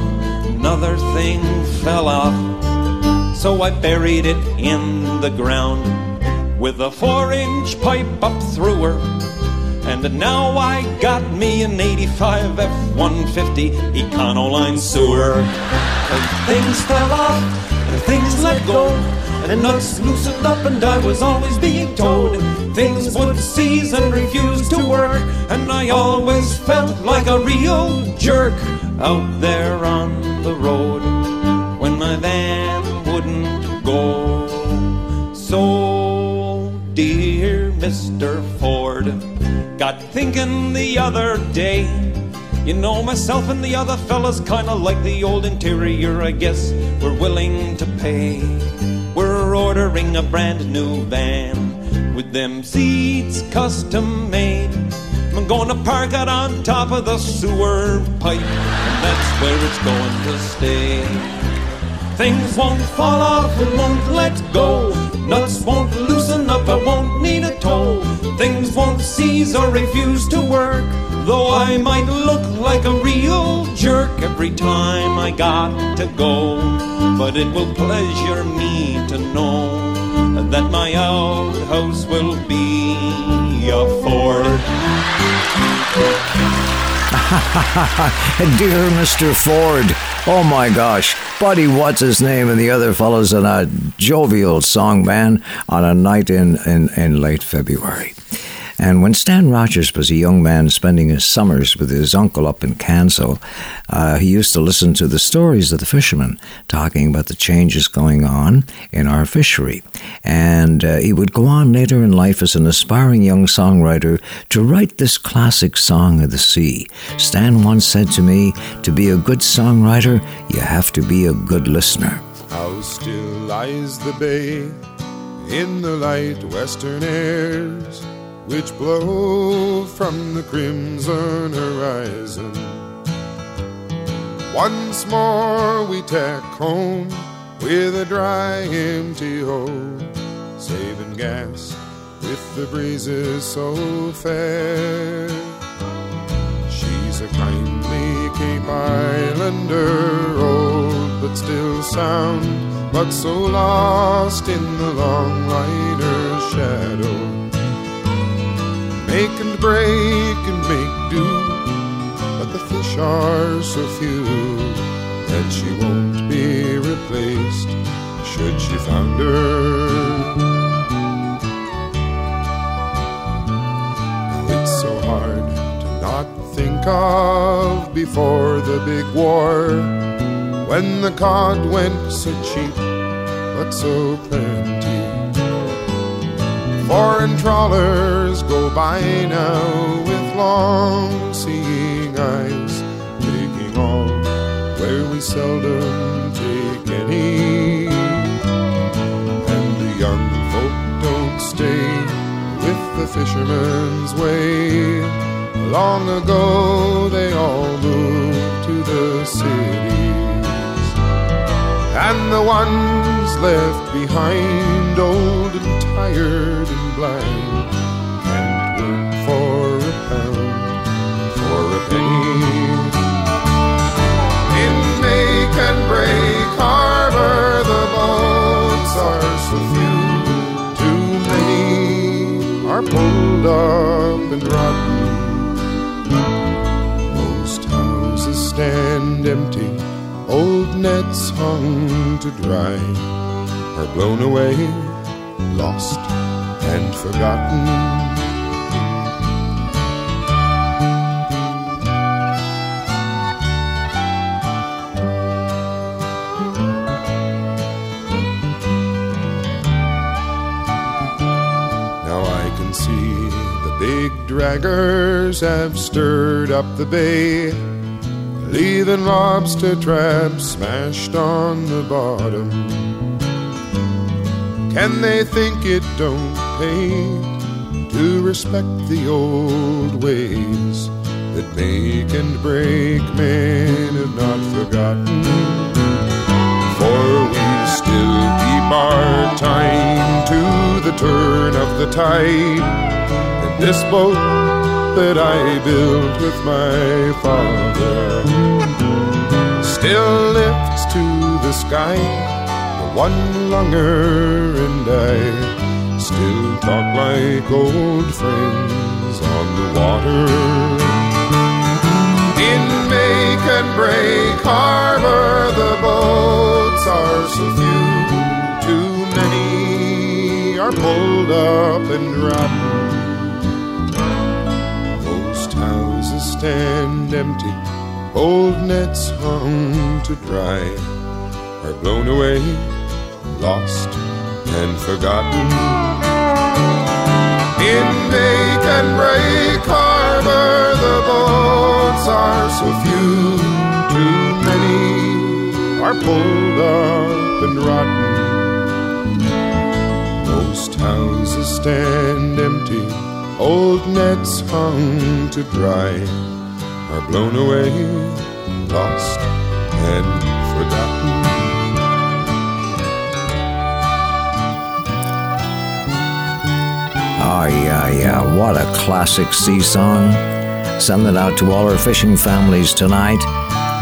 another thing fell off. so I buried it in the ground with a four inch pipe up through her. And now I got me an 85 F 150 Econoline sewer. And things fell off, and things let go, and the nuts loosened up, and I was always being told things would cease and refuse to work. And I always felt like a real jerk out there on the road when my van wouldn't go. So, dear Mr. Ford, got thinking the other day. You know, myself and the other fellas kinda like the old interior, I guess we're willing to pay. We're ordering a brand new van with them seats custom made. I'm gonna park it on top of the sewer pipe, and that's where it's going to stay. Things won't fall off and won't let go. Nuts won't loosen up, I won't need a tow. Things won't cease or refuse to work. Though I might look like a real jerk every time I got to go. But it will pleasure me to know that my outhouse will be a Ford. *laughs* Dear Mr. Ford. Oh my gosh. Buddy, what's his name, and the other fellows in a jovial song band on a night in, in, in late February. And when Stan Rogers was a young man spending his summers with his uncle up in Canso, uh, he used to listen to the stories of the fishermen talking about the changes going on in our fishery. And uh, he would go on later in life as an aspiring young songwriter to write this classic song of the sea. Stan once said to me, To be a good songwriter, you have to be a good listener. How still lies the bay in the light western airs which blow from the crimson horizon. Once more we tack home with a dry, empty hold, saving gas with the breezes so fair. She's a kindly Cape Islander, old but still sound, but so lost in the long liner's shadow make and break and make do. But the fish are so few that she won't be replaced should she founder. Now it's so hard to not think of before the big war when the cod went so cheap but so plenty. Foreign trawlers go by now with long seeing eyes, taking all where we seldom take any. And the young folk don't stay with the fisherman's way. Long ago they all moved to the cities, and the ones left behind, old and tired and blind, can't work for a pound, for a penny. In make and break harbor, the boats are so few, too many are pulled up and rotten. Most houses stand empty, old nets hung to dry are blown away, lost and forgotten. Now I can see the big draggers have stirred up the bay, leaving lobster traps smashed on the bottom. Can they think it don't pay to respect the old ways that make and break men have not forgotten? For we still keep our time to the turn of the tide. And this boat that I built with my father still lifts to the sky one longer, and I still talk like old friends on the water. In make and break harbor, the boats are so few, too many are pulled up and rotten. Most houses stand empty, old nets hung to dry are blown away, lost and forgotten. In make and break harbor, the boats are so few, too many are pulled up and rotten. Most houses stand empty, old nets hung to dry, are blown away, lost and Oh, yeah, yeah. What a classic sea song. Send it out to all our fishing families tonight.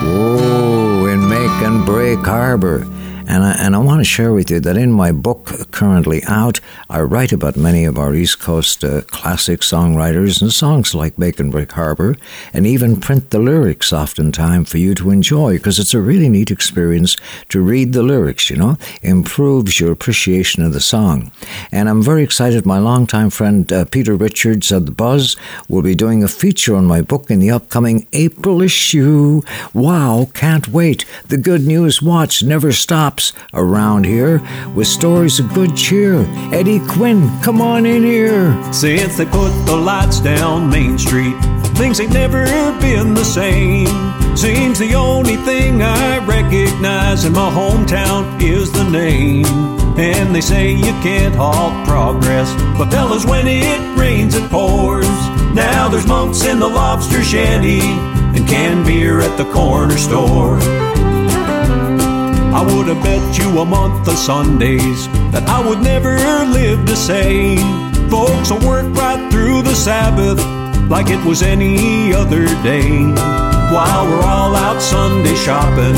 Whoa, in Make and Break Harbor. And I, and I want to share with you that in my book currently out, I write about many of our East Coast uh, classic songwriters and songs like Make and Break Harbor, and even print the lyrics oftentimes for you to enjoy because it's a really neat experience to read the lyrics, you know, improves your appreciation of the song. And I'm very excited. My longtime friend uh, Peter Richards of The Buzz will be doing a feature on my book in the upcoming April issue. Wow, can't wait. The good news watch never stops around here with stories of good cheer. Eddie Quinn, come on in here. Since they put the lights down Main Street, things ain't never been the same. Seems the only thing I recognize in my hometown is the name. And they say you can't halt progress, but fellas, when it rains, it pours. Now there's monks in the lobster shanty and canned beer at the corner store. I would have bet you a month of Sundays that I would never live the same. Folks will work right through the Sabbath like it was any other day. While we're all out Sunday shopping,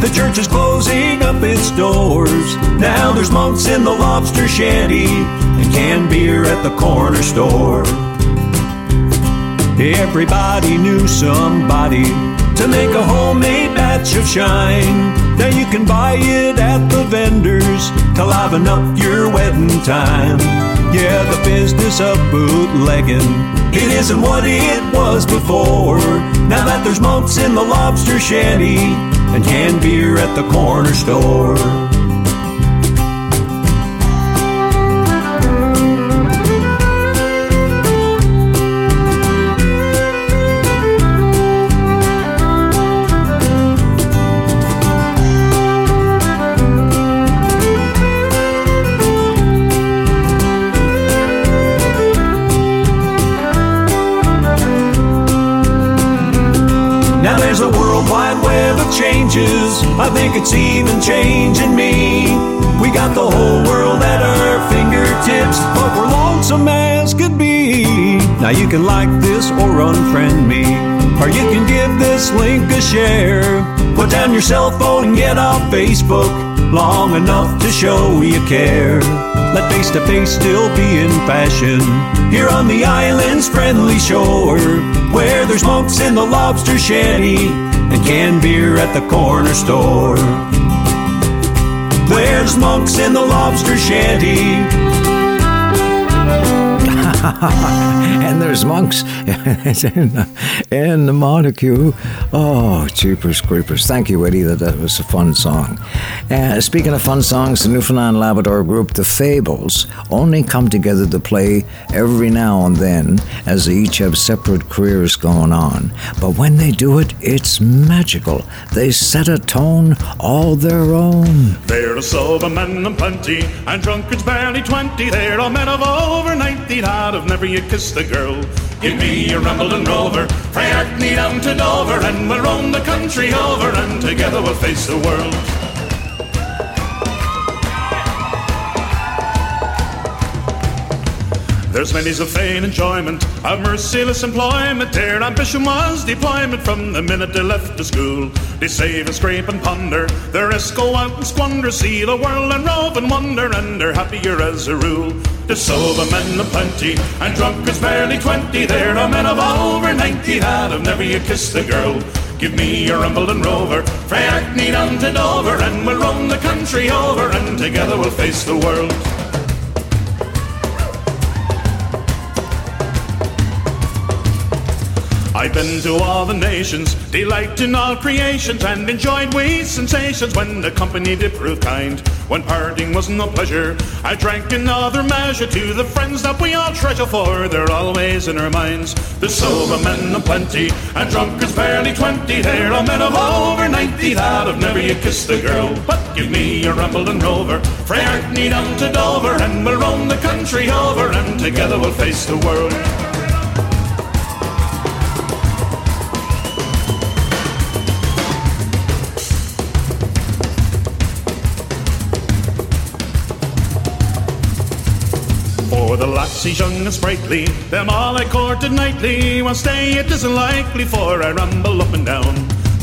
the church is closing up its doors. Now there's monks in the lobster shanty and canned beer at the corner store. Everybody knew somebody to make a homemade batch of shine. Now you can buy it at the vendors to liven up your wedding time. Yeah, the business of bootlegging, it isn't what it was before. Now that there's monks in the lobster shanty and canned beer at the corner store. Changes. I think it's even changing me. We got the whole world at our fingertips, but we're lonesome as could be. Now you can like this or unfriend me, or you can give this link a share. Put down your cell phone and get off Facebook long enough to show you care. Let face to face still be in fashion here on the island's friendly shore, where there's monks in the lobster shanty and canned beer at the corner store. There's monks in the lobster shanty. *laughs* and there's monks *laughs* in, the Montague. Oh, cheepers creepers. Thank you, Eddie. That, that was a fun song. Uh, speaking of fun songs, the Newfoundland Labrador group The Fables only come together to play every now and then as they each have separate careers going on. But when they do it, it's magical. They set a tone all their own. They're a sober men and plenty, and drunkards barely twenty. They're all men of over 90 of never you kissed a girl. Give me a rumbling rover, frae Hackney down to Dover, and we'll roam the country over, and together we'll face the world. There's many's a vain enjoyment of merciless employment. Their ambition was deployment from the minute they left the school. They save and scrape and ponder, the rest go out and squander, see the world and rove and wonder, and they're happier as a rule. The sober men of plenty, and drunkards barely twenty. There are men of over ninety that have never yet kissed a girl. Give me your rumble and rover, frae Hackney down to Dover, and we'll roam the country over, and together we'll face the world. I've been to all the nations, delight in all creations, and enjoyed wee sensations when the company did prove kind. When parting was no pleasure, I drank another measure to the friends that we all treasure, for they're always in our minds. The sober men of plenty, and drunkards barely twenty. They're all men of over ninety that have never yet kissed a girl. But give me a rumble and rover, frae Hackney down to Dover, and we'll roam the country over, and together we'll face the world. The lassies young and sprightly, them all I courted nightly. One stay it isn't likely, for I ramble up and down.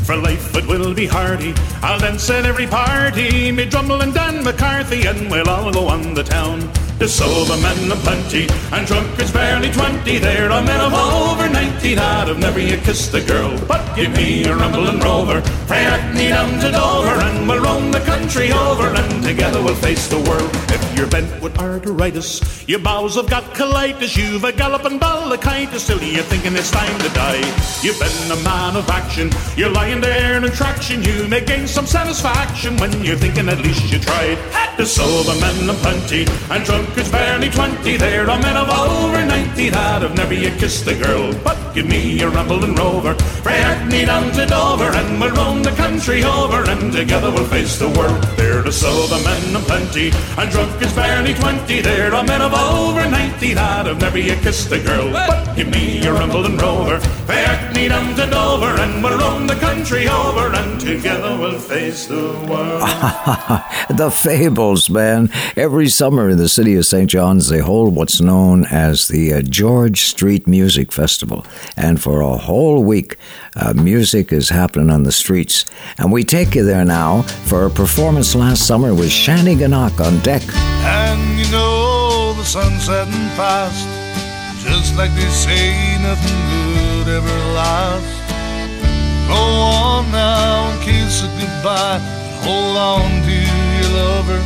For life it will be hardy, I'll dance at every party. Me Drummle and Dan McCarthy, and we'll all go on the town. The sober men of plenty, and drunkards barely twenty. There are men of over ninety that have never yet kissed a girl. But give me a rumble and rover, frae Hackney down to Dover, and we'll roam the country over, and together we'll face the world. If you're bent with arteritis, your bowels have got colitis, you've a galloping ballicitis, still you're thinking it's time to die. You've been a man of action, you're lying there in traction, you may gain some satisfaction when you're thinking at least you tried. The men of plenty, and drunkards barely twenty, there are men of over ninety that have never yet kissed a girl. But give me a rumble and rover, frae Hackney down to Dover, and we'll roam the country over, and together we'll face the world. There the sober men of plenty, and drunkards barely twenty, there are men of over ninety that have never yet kissed a girl. But give me a rumble and rover, frae Hackney down to Dover, and we'll roam the country over, and together we'll face the world. *laughs* the Fables, man. Every summer in the city of St. John's, they hold what's known as the uh, George Street Music Festival. And for a whole week, uh, music is happening on the streets. And we take you there now for a performance last summer with Shanneyganock on deck. And you know the sun's setting fast, just like they say nothing good ever lasts. Go on now and kiss it goodbye. Hold on to your lover,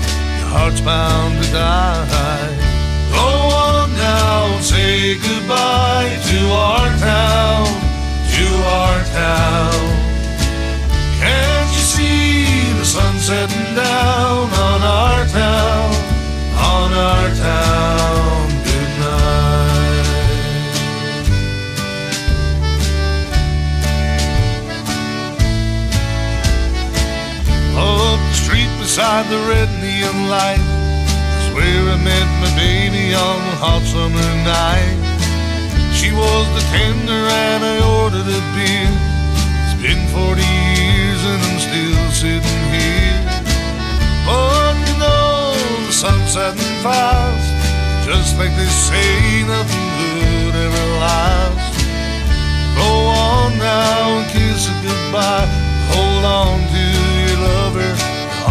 heart's bound to die. Go on now say goodbye to our town, to our town. Can't you see the sun setting down on our town, on our town? Good. Up the street beside the red neon light is where I met my baby on a hot summer night. She was the tender and I ordered a beer. It's been 40 years and I'm still sitting here. But you know the sun's setting fast, just like they say nothing good ever lasts. Go on now and kiss it goodbye. Hold on to your lover,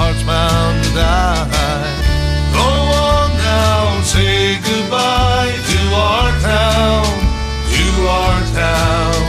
heart's bound to die. Go on now say goodbye to our town, to our town.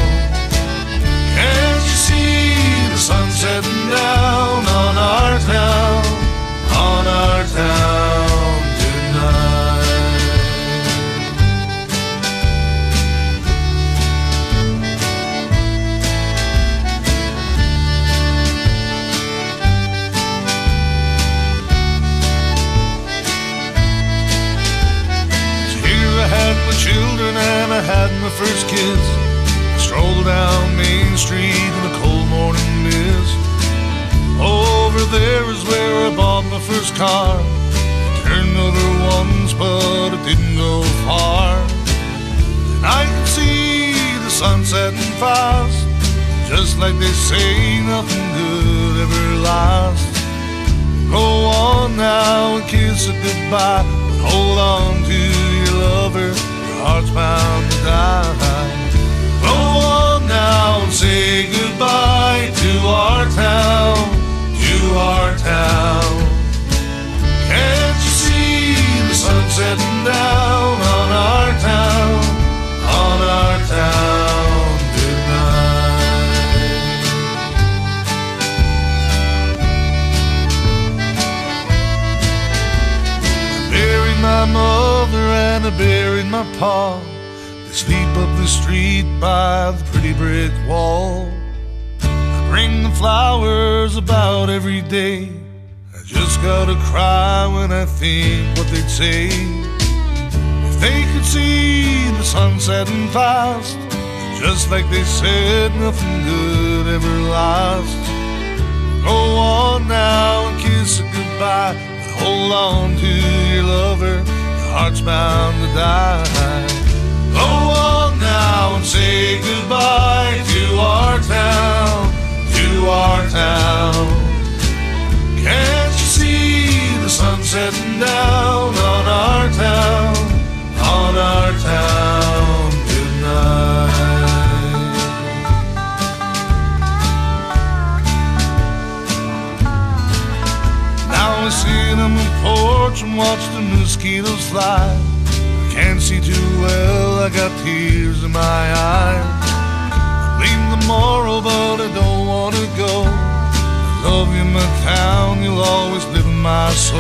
My soul.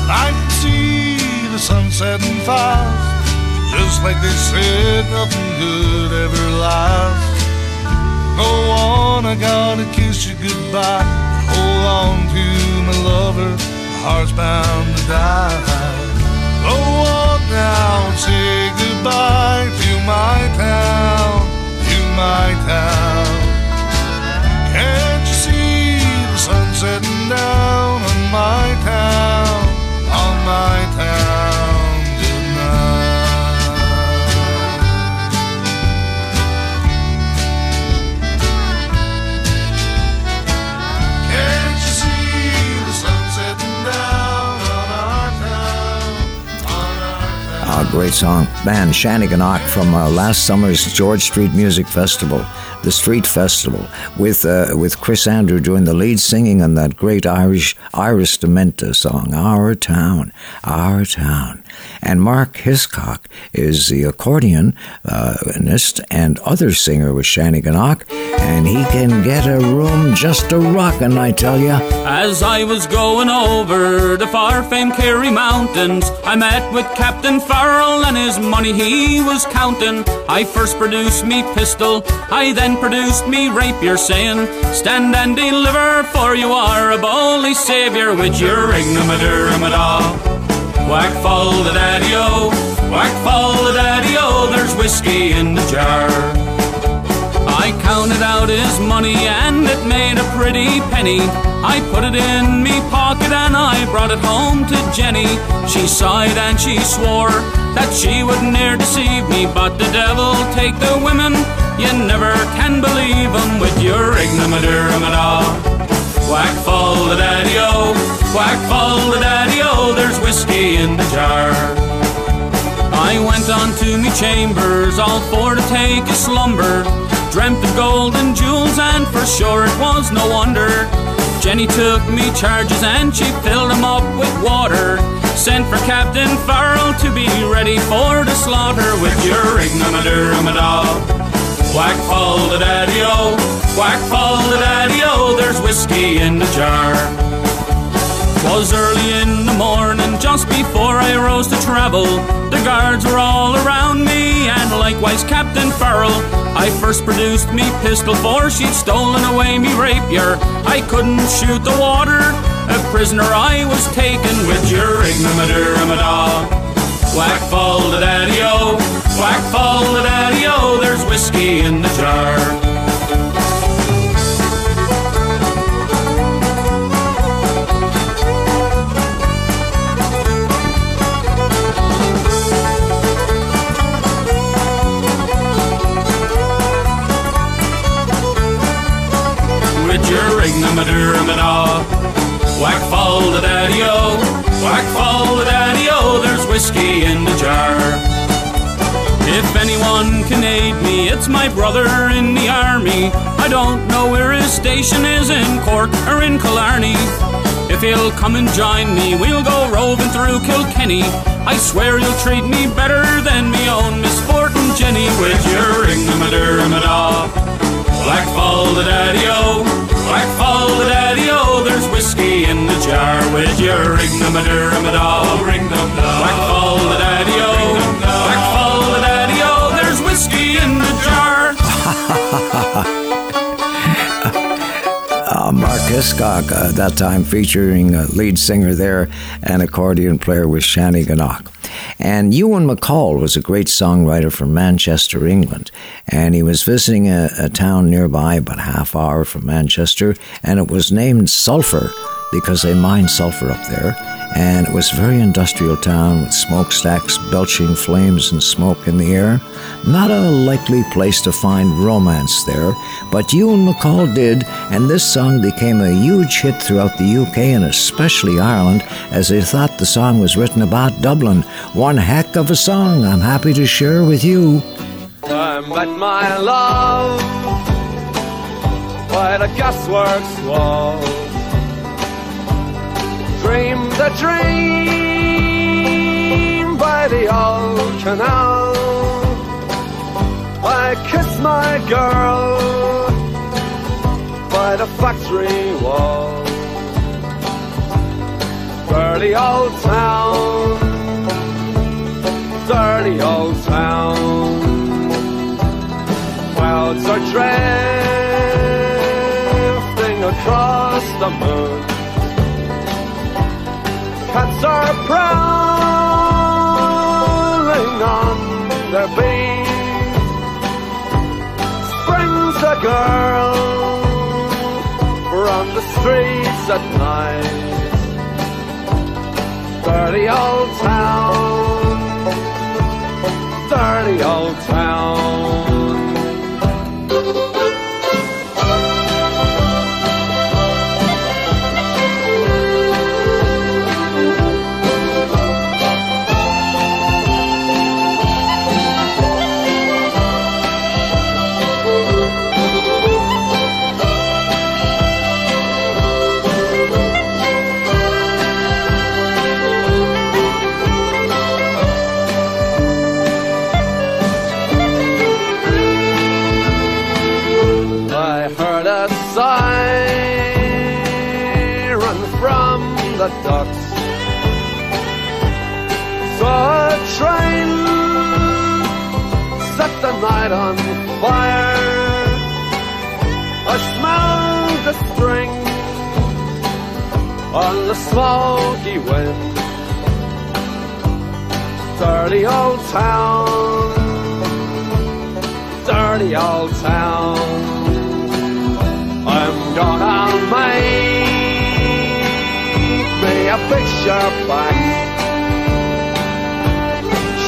And I can see er the sun setting fast, just like they said, nothing good ever lasts. Go on, I gotta kiss you goodbye. Hold on to my lover, my heart's bound to die. Go on now and say goodbye to my town, to my town. Setting down on my town, on my town tonight? Can't you see the sun setting down on our town? A great song. Man, Shanneyganock from uh, last summer's George Street Music Festival, the Street Festival, with uh, with Chris Andrew doing the lead singing on that great Irish Iris DeMent song, Our Town, Our Town. And Mark Hiscock is the accordionist and other singer with Shanneyganock, and he can get a room just a rockin', I tell ya. As I was going over the far famed Kerry Mountains, I met with Captain Farrell and his money he was counting. I first produced me pistol, I then produced me rapier, saying, Stand and deliver, for you are a bully saviour with your ignomadaramada. Whack fall the daddy-o, whack fall the daddy-o, there's whiskey in the jar. I counted out his money and it made a pretty penny. I put it in me pocket and I brought it home to Jenny. She sighed and she swore that she would ne'er deceive me, but the devil take the women. You never can believe 'em with your ignomadaramada. Whack fall the daddy-o, whack fall the daddy-o, there's whiskey in the jar. I went on to me chambers, all for to take a slumber. Dreamt of gold and jewels, and for sure it was no wonder. Jenny took me charges and she filled 'em up with water. Sent for Captain Farrell to be ready for the slaughter with your ignomadaramada. Whack fall the daddy-o, whack fall the daddy-o, there's whiskey in the jar. 'Twas early in the morning, before I rose to travel. The guards were all around me, and likewise Captain Farrell. I first produced me pistol, for she'd stolen away me rapier. I couldn't shoot the water, a prisoner I was taken with your ignomadaramada. Whack fall the daddy-o, whack fall the daddy-o, there's whiskey in the jar. Your ignomadaramada. Whack fall the daddy-o, whack fall the daddy-o, there's whiskey in the jar. If anyone can aid me, it's my brother in the army. I don't know where his station is in Cork or in Killarney. If he'll come and join me, we'll go roving through Kilkenny. I swear you'll treat me better than me own Miss Fortin Jenny with your ring a Black fall the daddy-o, black fall the daddy-o, there's whiskey in the jar with your ring a ring Black fall the daddy-o, black fall the daddy-o, there's whiskey in the jar. *laughs* uh, Mark Hiscock, uh, that time featuring a lead singer there and accordion player with Shanneyganock. And Ewan MacColl was a great songwriter from Manchester, England. And he was visiting a, a town nearby, about half hour from Manchester, and it was named Sulphur because they mine sulphur up there and it was a very industrial town with smokestacks belching flames and smoke in the air. Not a likely place to find romance there, but Ewan MacColl did, and this song became a huge hit throughout the UK and especially Ireland, as they thought the song was written about Dublin. One heck of a song I'm happy to share with you. I met my love by the gasworks wall dreamed a dream by the old canal. I kiss my girl by the factory wall. Dirty old town, dirty old town. Clouds are drifting across the moon are prowling on their beat. Springs a girl from the streets at night. Dirty old town, dirty old town. On the smoky wind. Dirty old town, dirty old town. I'm gonna make me a picture back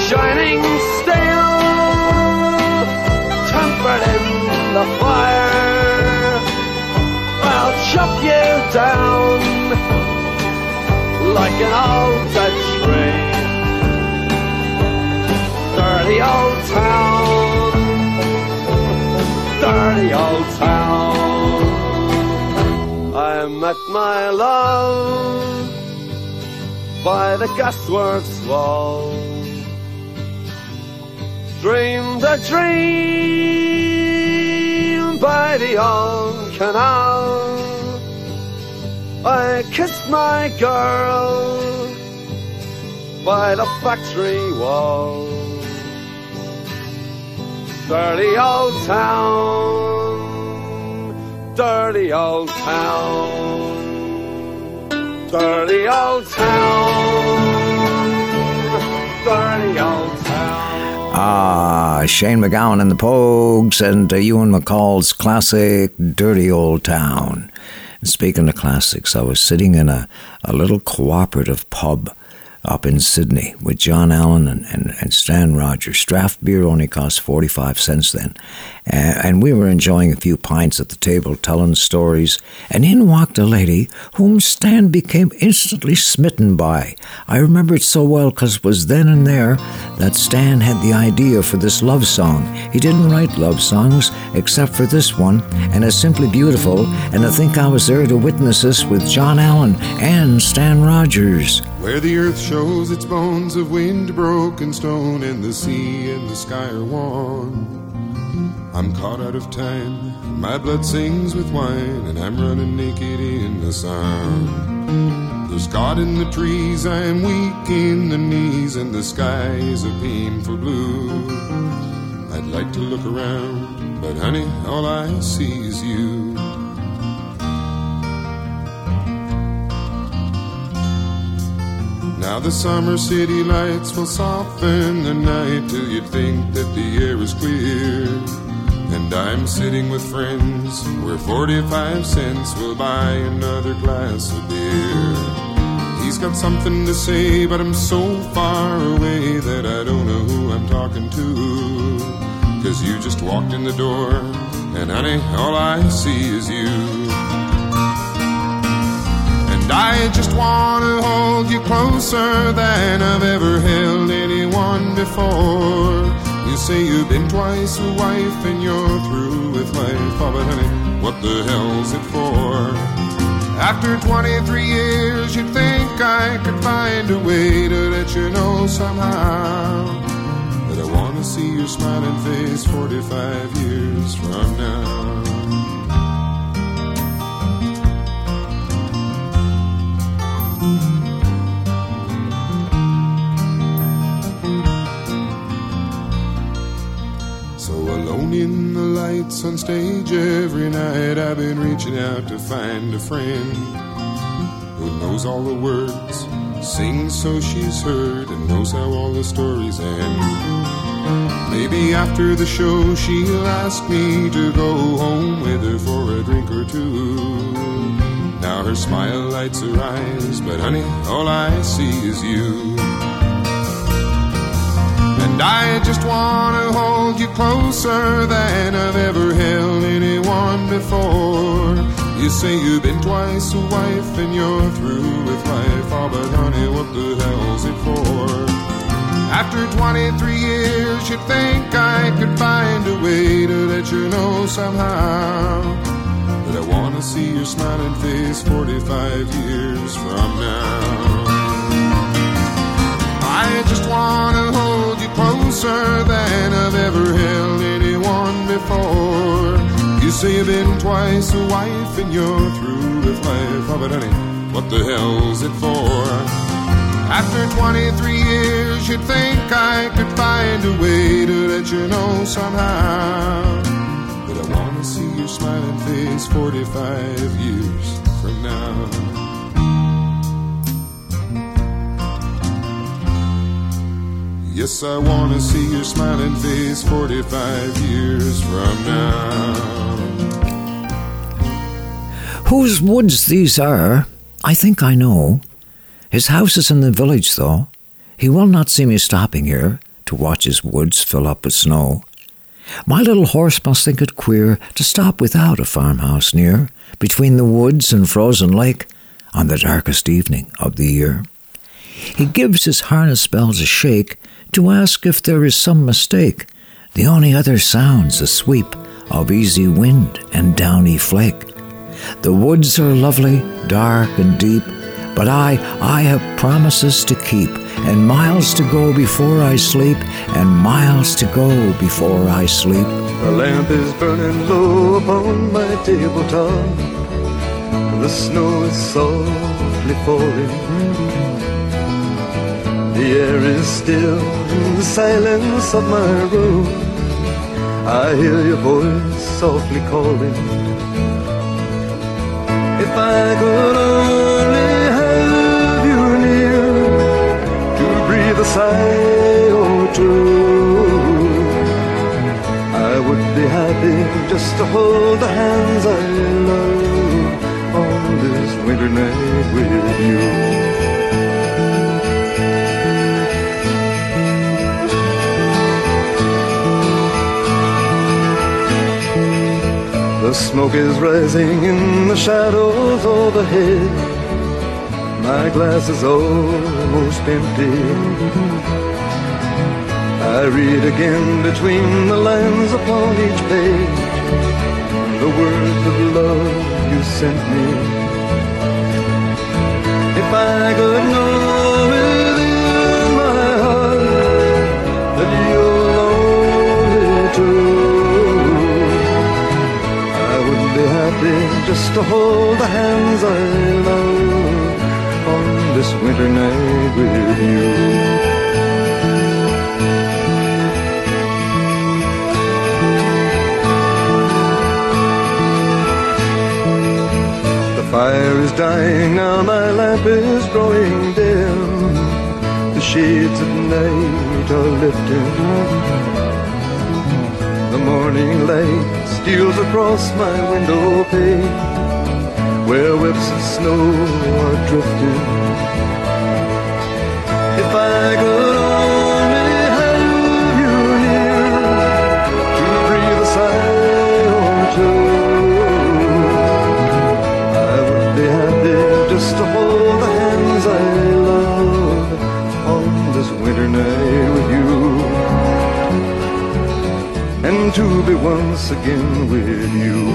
Shining steel Tempered in the fire chop you down Like an old Dutch tree Dirty old town Dirty old town I met my love by the gasworks wall. Dreamed a dream by the old canal. I kissed my girl by the factory wall. Dirty old town, dirty old town dirty old town, dirty old town. Ah, Shane MacGowan and the Pogues and uh, Ewan MacColl's classic Dirty Old Town. Speaking of classics, I was sitting in a, a little cooperative pub up in Sydney with John Allen and, and, and Stan Rogers. Draft beer only cost 45 cents then. Uh, and we were enjoying a few pints at the table, telling stories. And in walked a lady whom Stan became instantly smitten by. I remember it so well because it was then and there that Stan had the idea for this love song. He didn't write love songs except for this one, and it's simply beautiful. And I think I was there to witness this with John Allen and Stan Rogers. Where the earth shows its bones of wind broken stone, and the sea and the sky are one. I'm caught out of time, my blood sings with wine, and I'm running naked in the sun. There's God in the trees, I'm weak in the knees, and the sky is a painful blue. I'd like to look around, but honey, all I see is you. Now the summer city lights will soften the night till you think that the air is clear. And I'm sitting with friends where 45 cents will buy another glass of beer. He's got something to say, but I'm so far away that I don't know who I'm talking to. Cause you just walked in the door, and honey, all I see is you. And I just wanna hold you closer than I've ever held anyone before. You say you've been twice a wife and you're through with life. Oh, but honey, what the hell's it for? After 23 years, you'd think I could find a way to let you know somehow that I wanna see your smiling face 45 years from now. Lights on stage every night, I've been reaching out to find a friend who knows all the words, sings so she's heard, and knows how all the stories end. Maybe after the show, she'll ask me to go home with her for a drink or two. Now her smile lights her eyes, but honey, all I see is you. And I just wanna hold you closer than I've ever held anyone before. You say you've been twice a wife and you're through with life. Oh, but honey, what the hell's it for? After 23 years, you'd think I could find a way to let you know somehow that I wanna see your smiling face 45 years from now. I just wanna hold you closer than I've ever held anyone before. You say you've been twice a wife and you're through with life. Oh, but honey, what the hell's it for? After 23 years, you'd think I could find a way to let you know somehow But I wanna see your smiling face 45 years from now. Yes, I wanna see your smiling face 45 years from now. Whose woods these are, I think I know. His house is in the village, though. He will not see me stopping here to watch his woods fill up with snow. My little horse must think it queer to stop without a farmhouse near, between the woods and frozen lake, on the darkest evening of the year. He gives his harness bells a shake to ask if there is some mistake. The only other sound's a sweep of easy wind and downy flake. The woods are lovely, dark and deep, but I, I have promises to keep, and miles to go before I sleep, and miles to go before I sleep. The lamp is burning low upon my tabletop. And the snow is softly falling. The air is still in the silence of my room. I hear your voice softly calling. If I could only have you near to breathe a sigh or two, I would be happy just to hold the hands I love on this winter night with you. Smoke is rising in the shadows overhead. My glass is almost empty. I read again between the lines upon each page the words of love you sent me. If I could know within my heart that you're just to hold the hands I love on this winter night with you. The fire is dying now, my lamp is growing dim. The shades of night are lifting. The morning light steals across my window pane, where whips of snow are drifting. If I could only have you here to breathe a sigh or two. I would be happy just to hold the hands I love on this winter night with you. To be once again with you.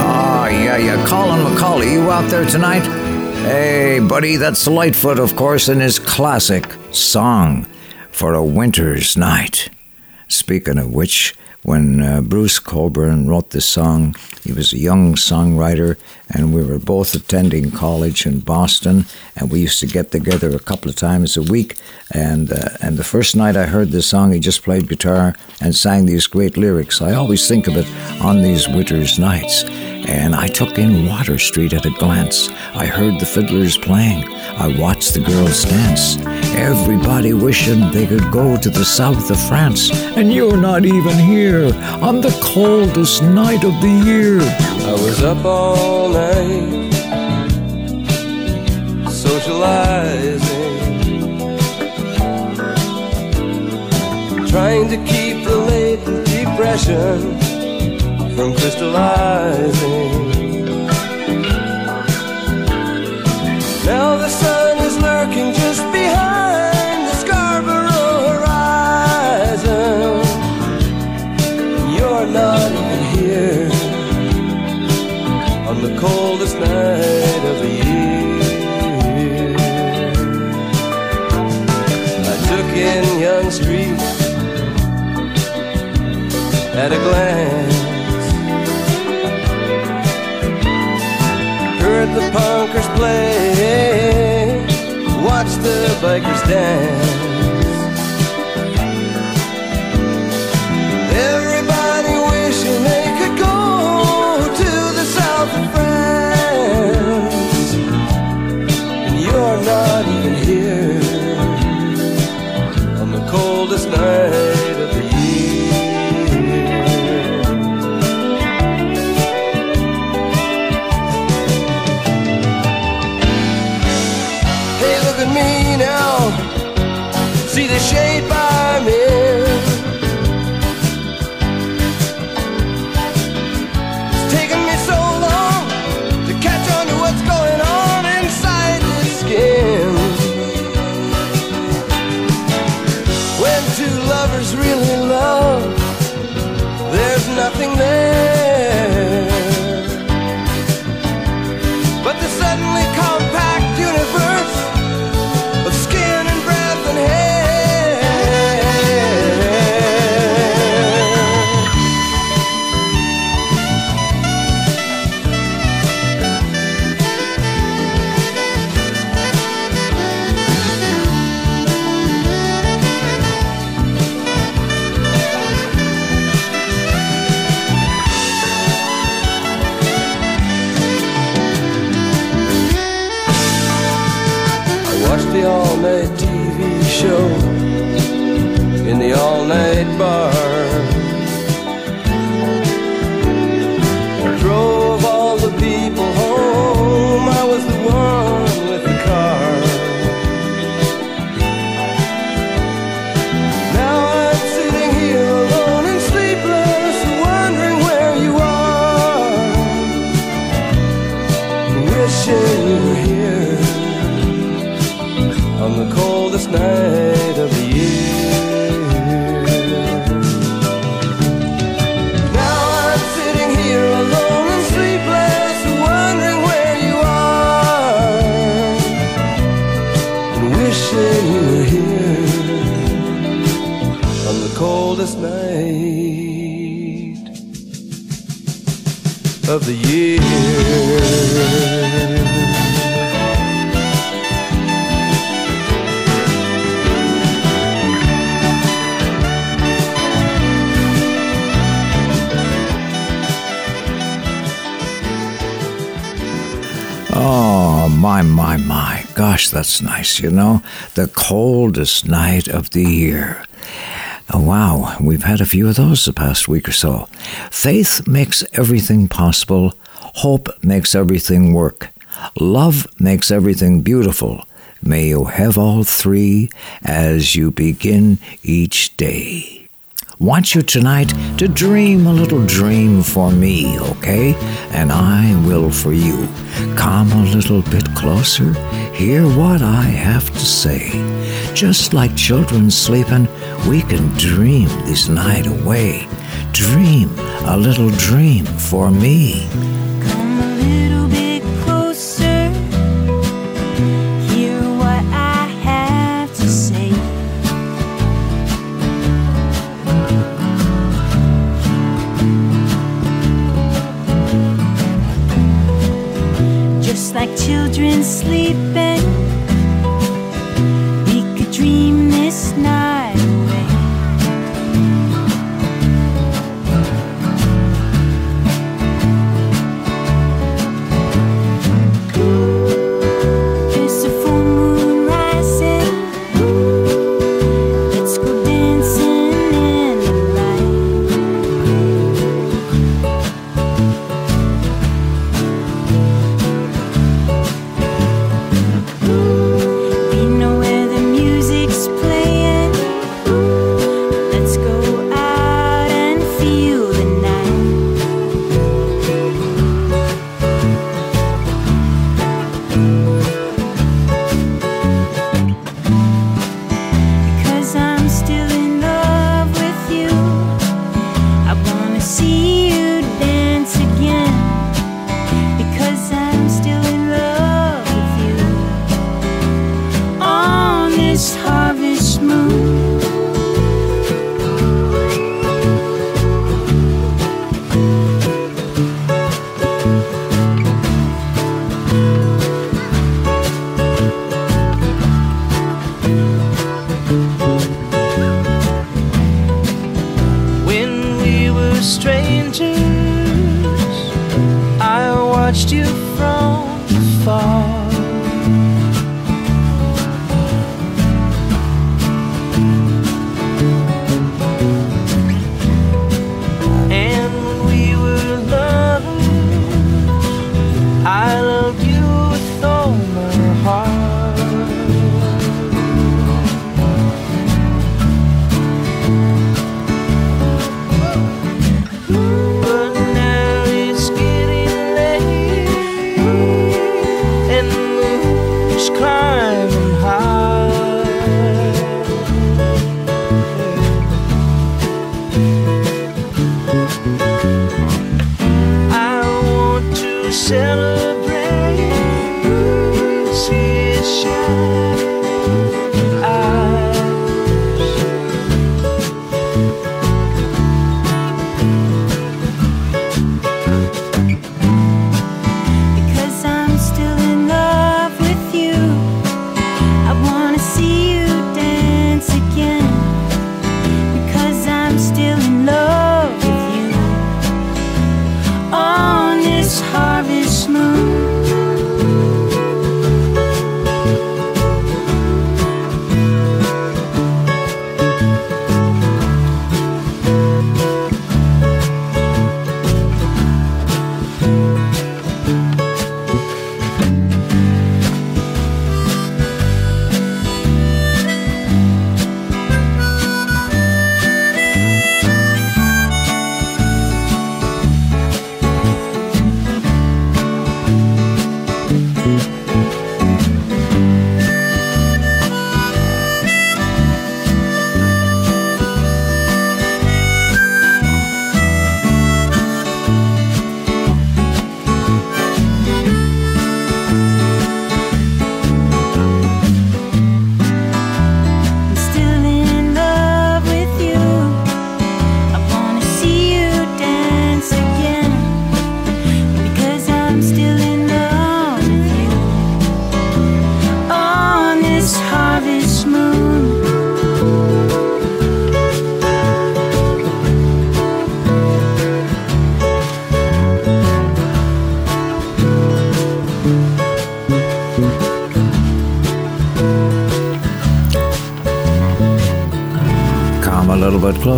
Ah, yeah, yeah. Colin McCauley, you out there tonight? Hey, buddy, that's Lightfoot, of course, in his classic song for a winter's night. Speaking of which, when uh, Bruce Cockburn wrote this song, he was a young songwriter, and we were both attending college in Boston, and we used to get together a couple of times a week. And uh, and the first night I heard this song, he just played guitar and sang these great lyrics. I always think of it on these winter's nights. And I took in Water Street at a glance. I heard the fiddlers playing. I watched the girls dance. Everybody wishing they could go to the south of France. And you're not even here on the coldest night of the year. I was up all night socializing, trying to keep the latent depression from crystallizing. Now the sun is lurking just behind the Scarborough horizon. You're not even here on the coldest night of the year. I took in Yonge Street at a glance. The punkers play, watch the bikers dance. Hey, look at me now. That's nice, you know? The coldest night of the year. Oh, wow, we've had a few of those the past week or so. Faith makes everything possible. Hope makes everything work. Love makes everything beautiful. May you have all three as you begin each day want you tonight to dream a little dream for me, okay? And I will for you. Come a little bit closer, hear what I have to say. Just like children sleeping, we can dream this night away. Dream a little dream for me. Come a little Like children sleeping, we could dream this night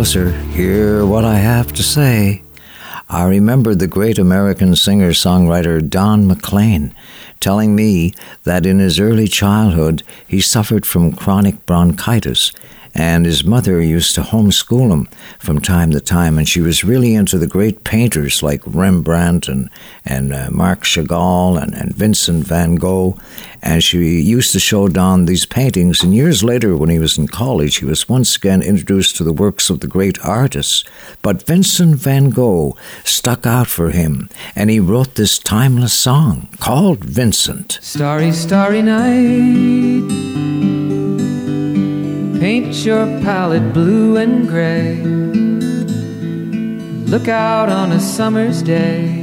closer, hear what I have to say. I remember the great American singer songwriter Don McLean telling me that in his early childhood he suffered from chronic bronchitis and his mother used to homeschool him from time to time, and she was really into the great painters like Rembrandt and and uh, Marc Chagall and, and Vincent Van Gogh, and she used to show Don these paintings. And years later, when he was in college, he was once again introduced to the works of the great artists. But Vincent Van Gogh stuck out for him, and he wrote this timeless song called Vincent. Starry, starry night Paint your palette blue and gray. Look out on a summer's day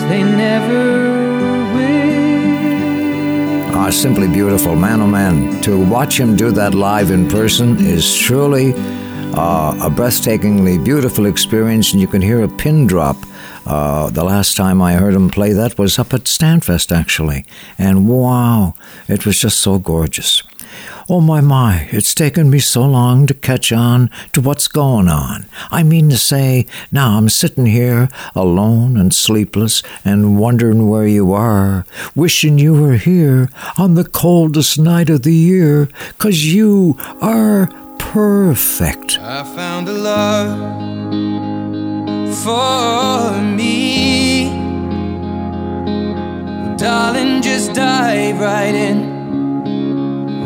they never will. Ah, simply beautiful, man oh man. To watch him do that live in person is truly uh, a breathtakingly beautiful experience, and you can hear a pin drop. Uh, the last time I heard him play that was up at Stanfest, actually. And wow, it was just so gorgeous. Oh my my, it's taken me so long to catch on to what's going on. I mean to say, now I'm sitting here alone and sleepless and wondering where you are, wishing you were here on the coldest night of the year, 'cause you are perfect. I found a love for me. Darling, just dive right in.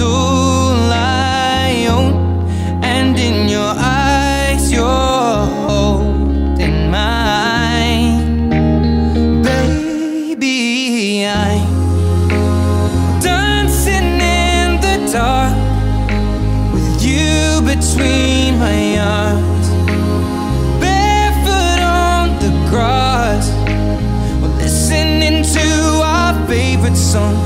all I own, and in your eyes, you're holding mine. Baby, I'm dancing in the dark with you between my arms, barefoot on the grass, listening to our favorite song.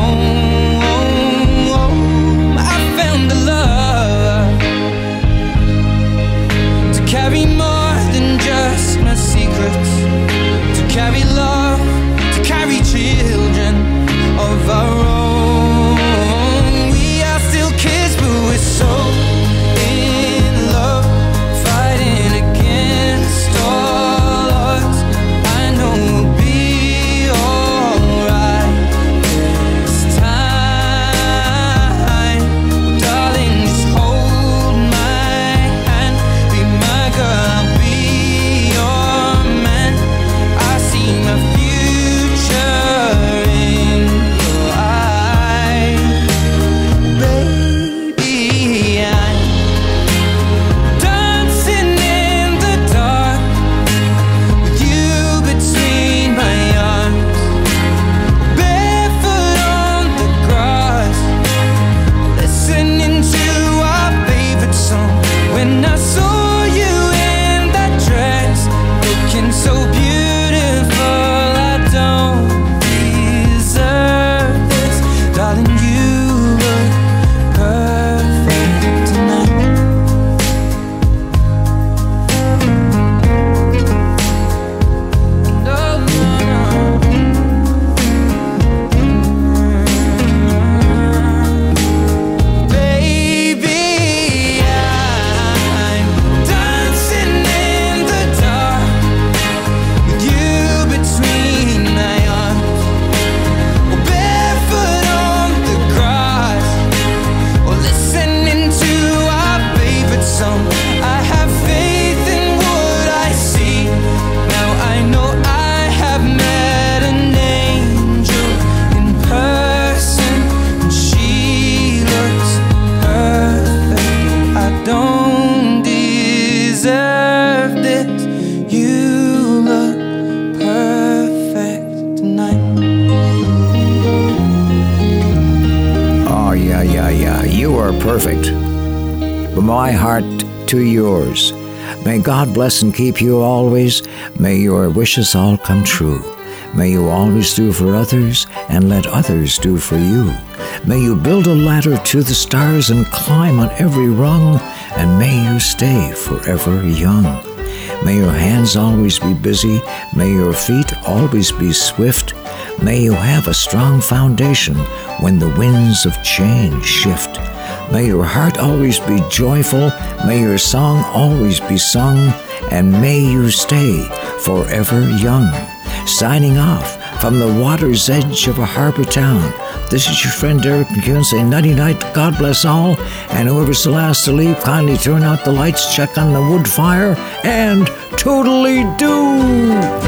Bless and keep you always. May your wishes all come true. May you always do for others and let others do for you. May you build a ladder to the stars and climb on every rung, and may you stay forever young. May your hands always be busy. May your feet always be swift. May you have a strong foundation when the winds of change shift. May your heart always be joyful. May your song always be sung. And may you stay forever young. Signing off from the water's edge of a harbor town. This is your friend Eric MacEwen saying nighty night, God bless all, and whoever's the last to leave, kindly turn out the lights, check on the wood fire, and totally do!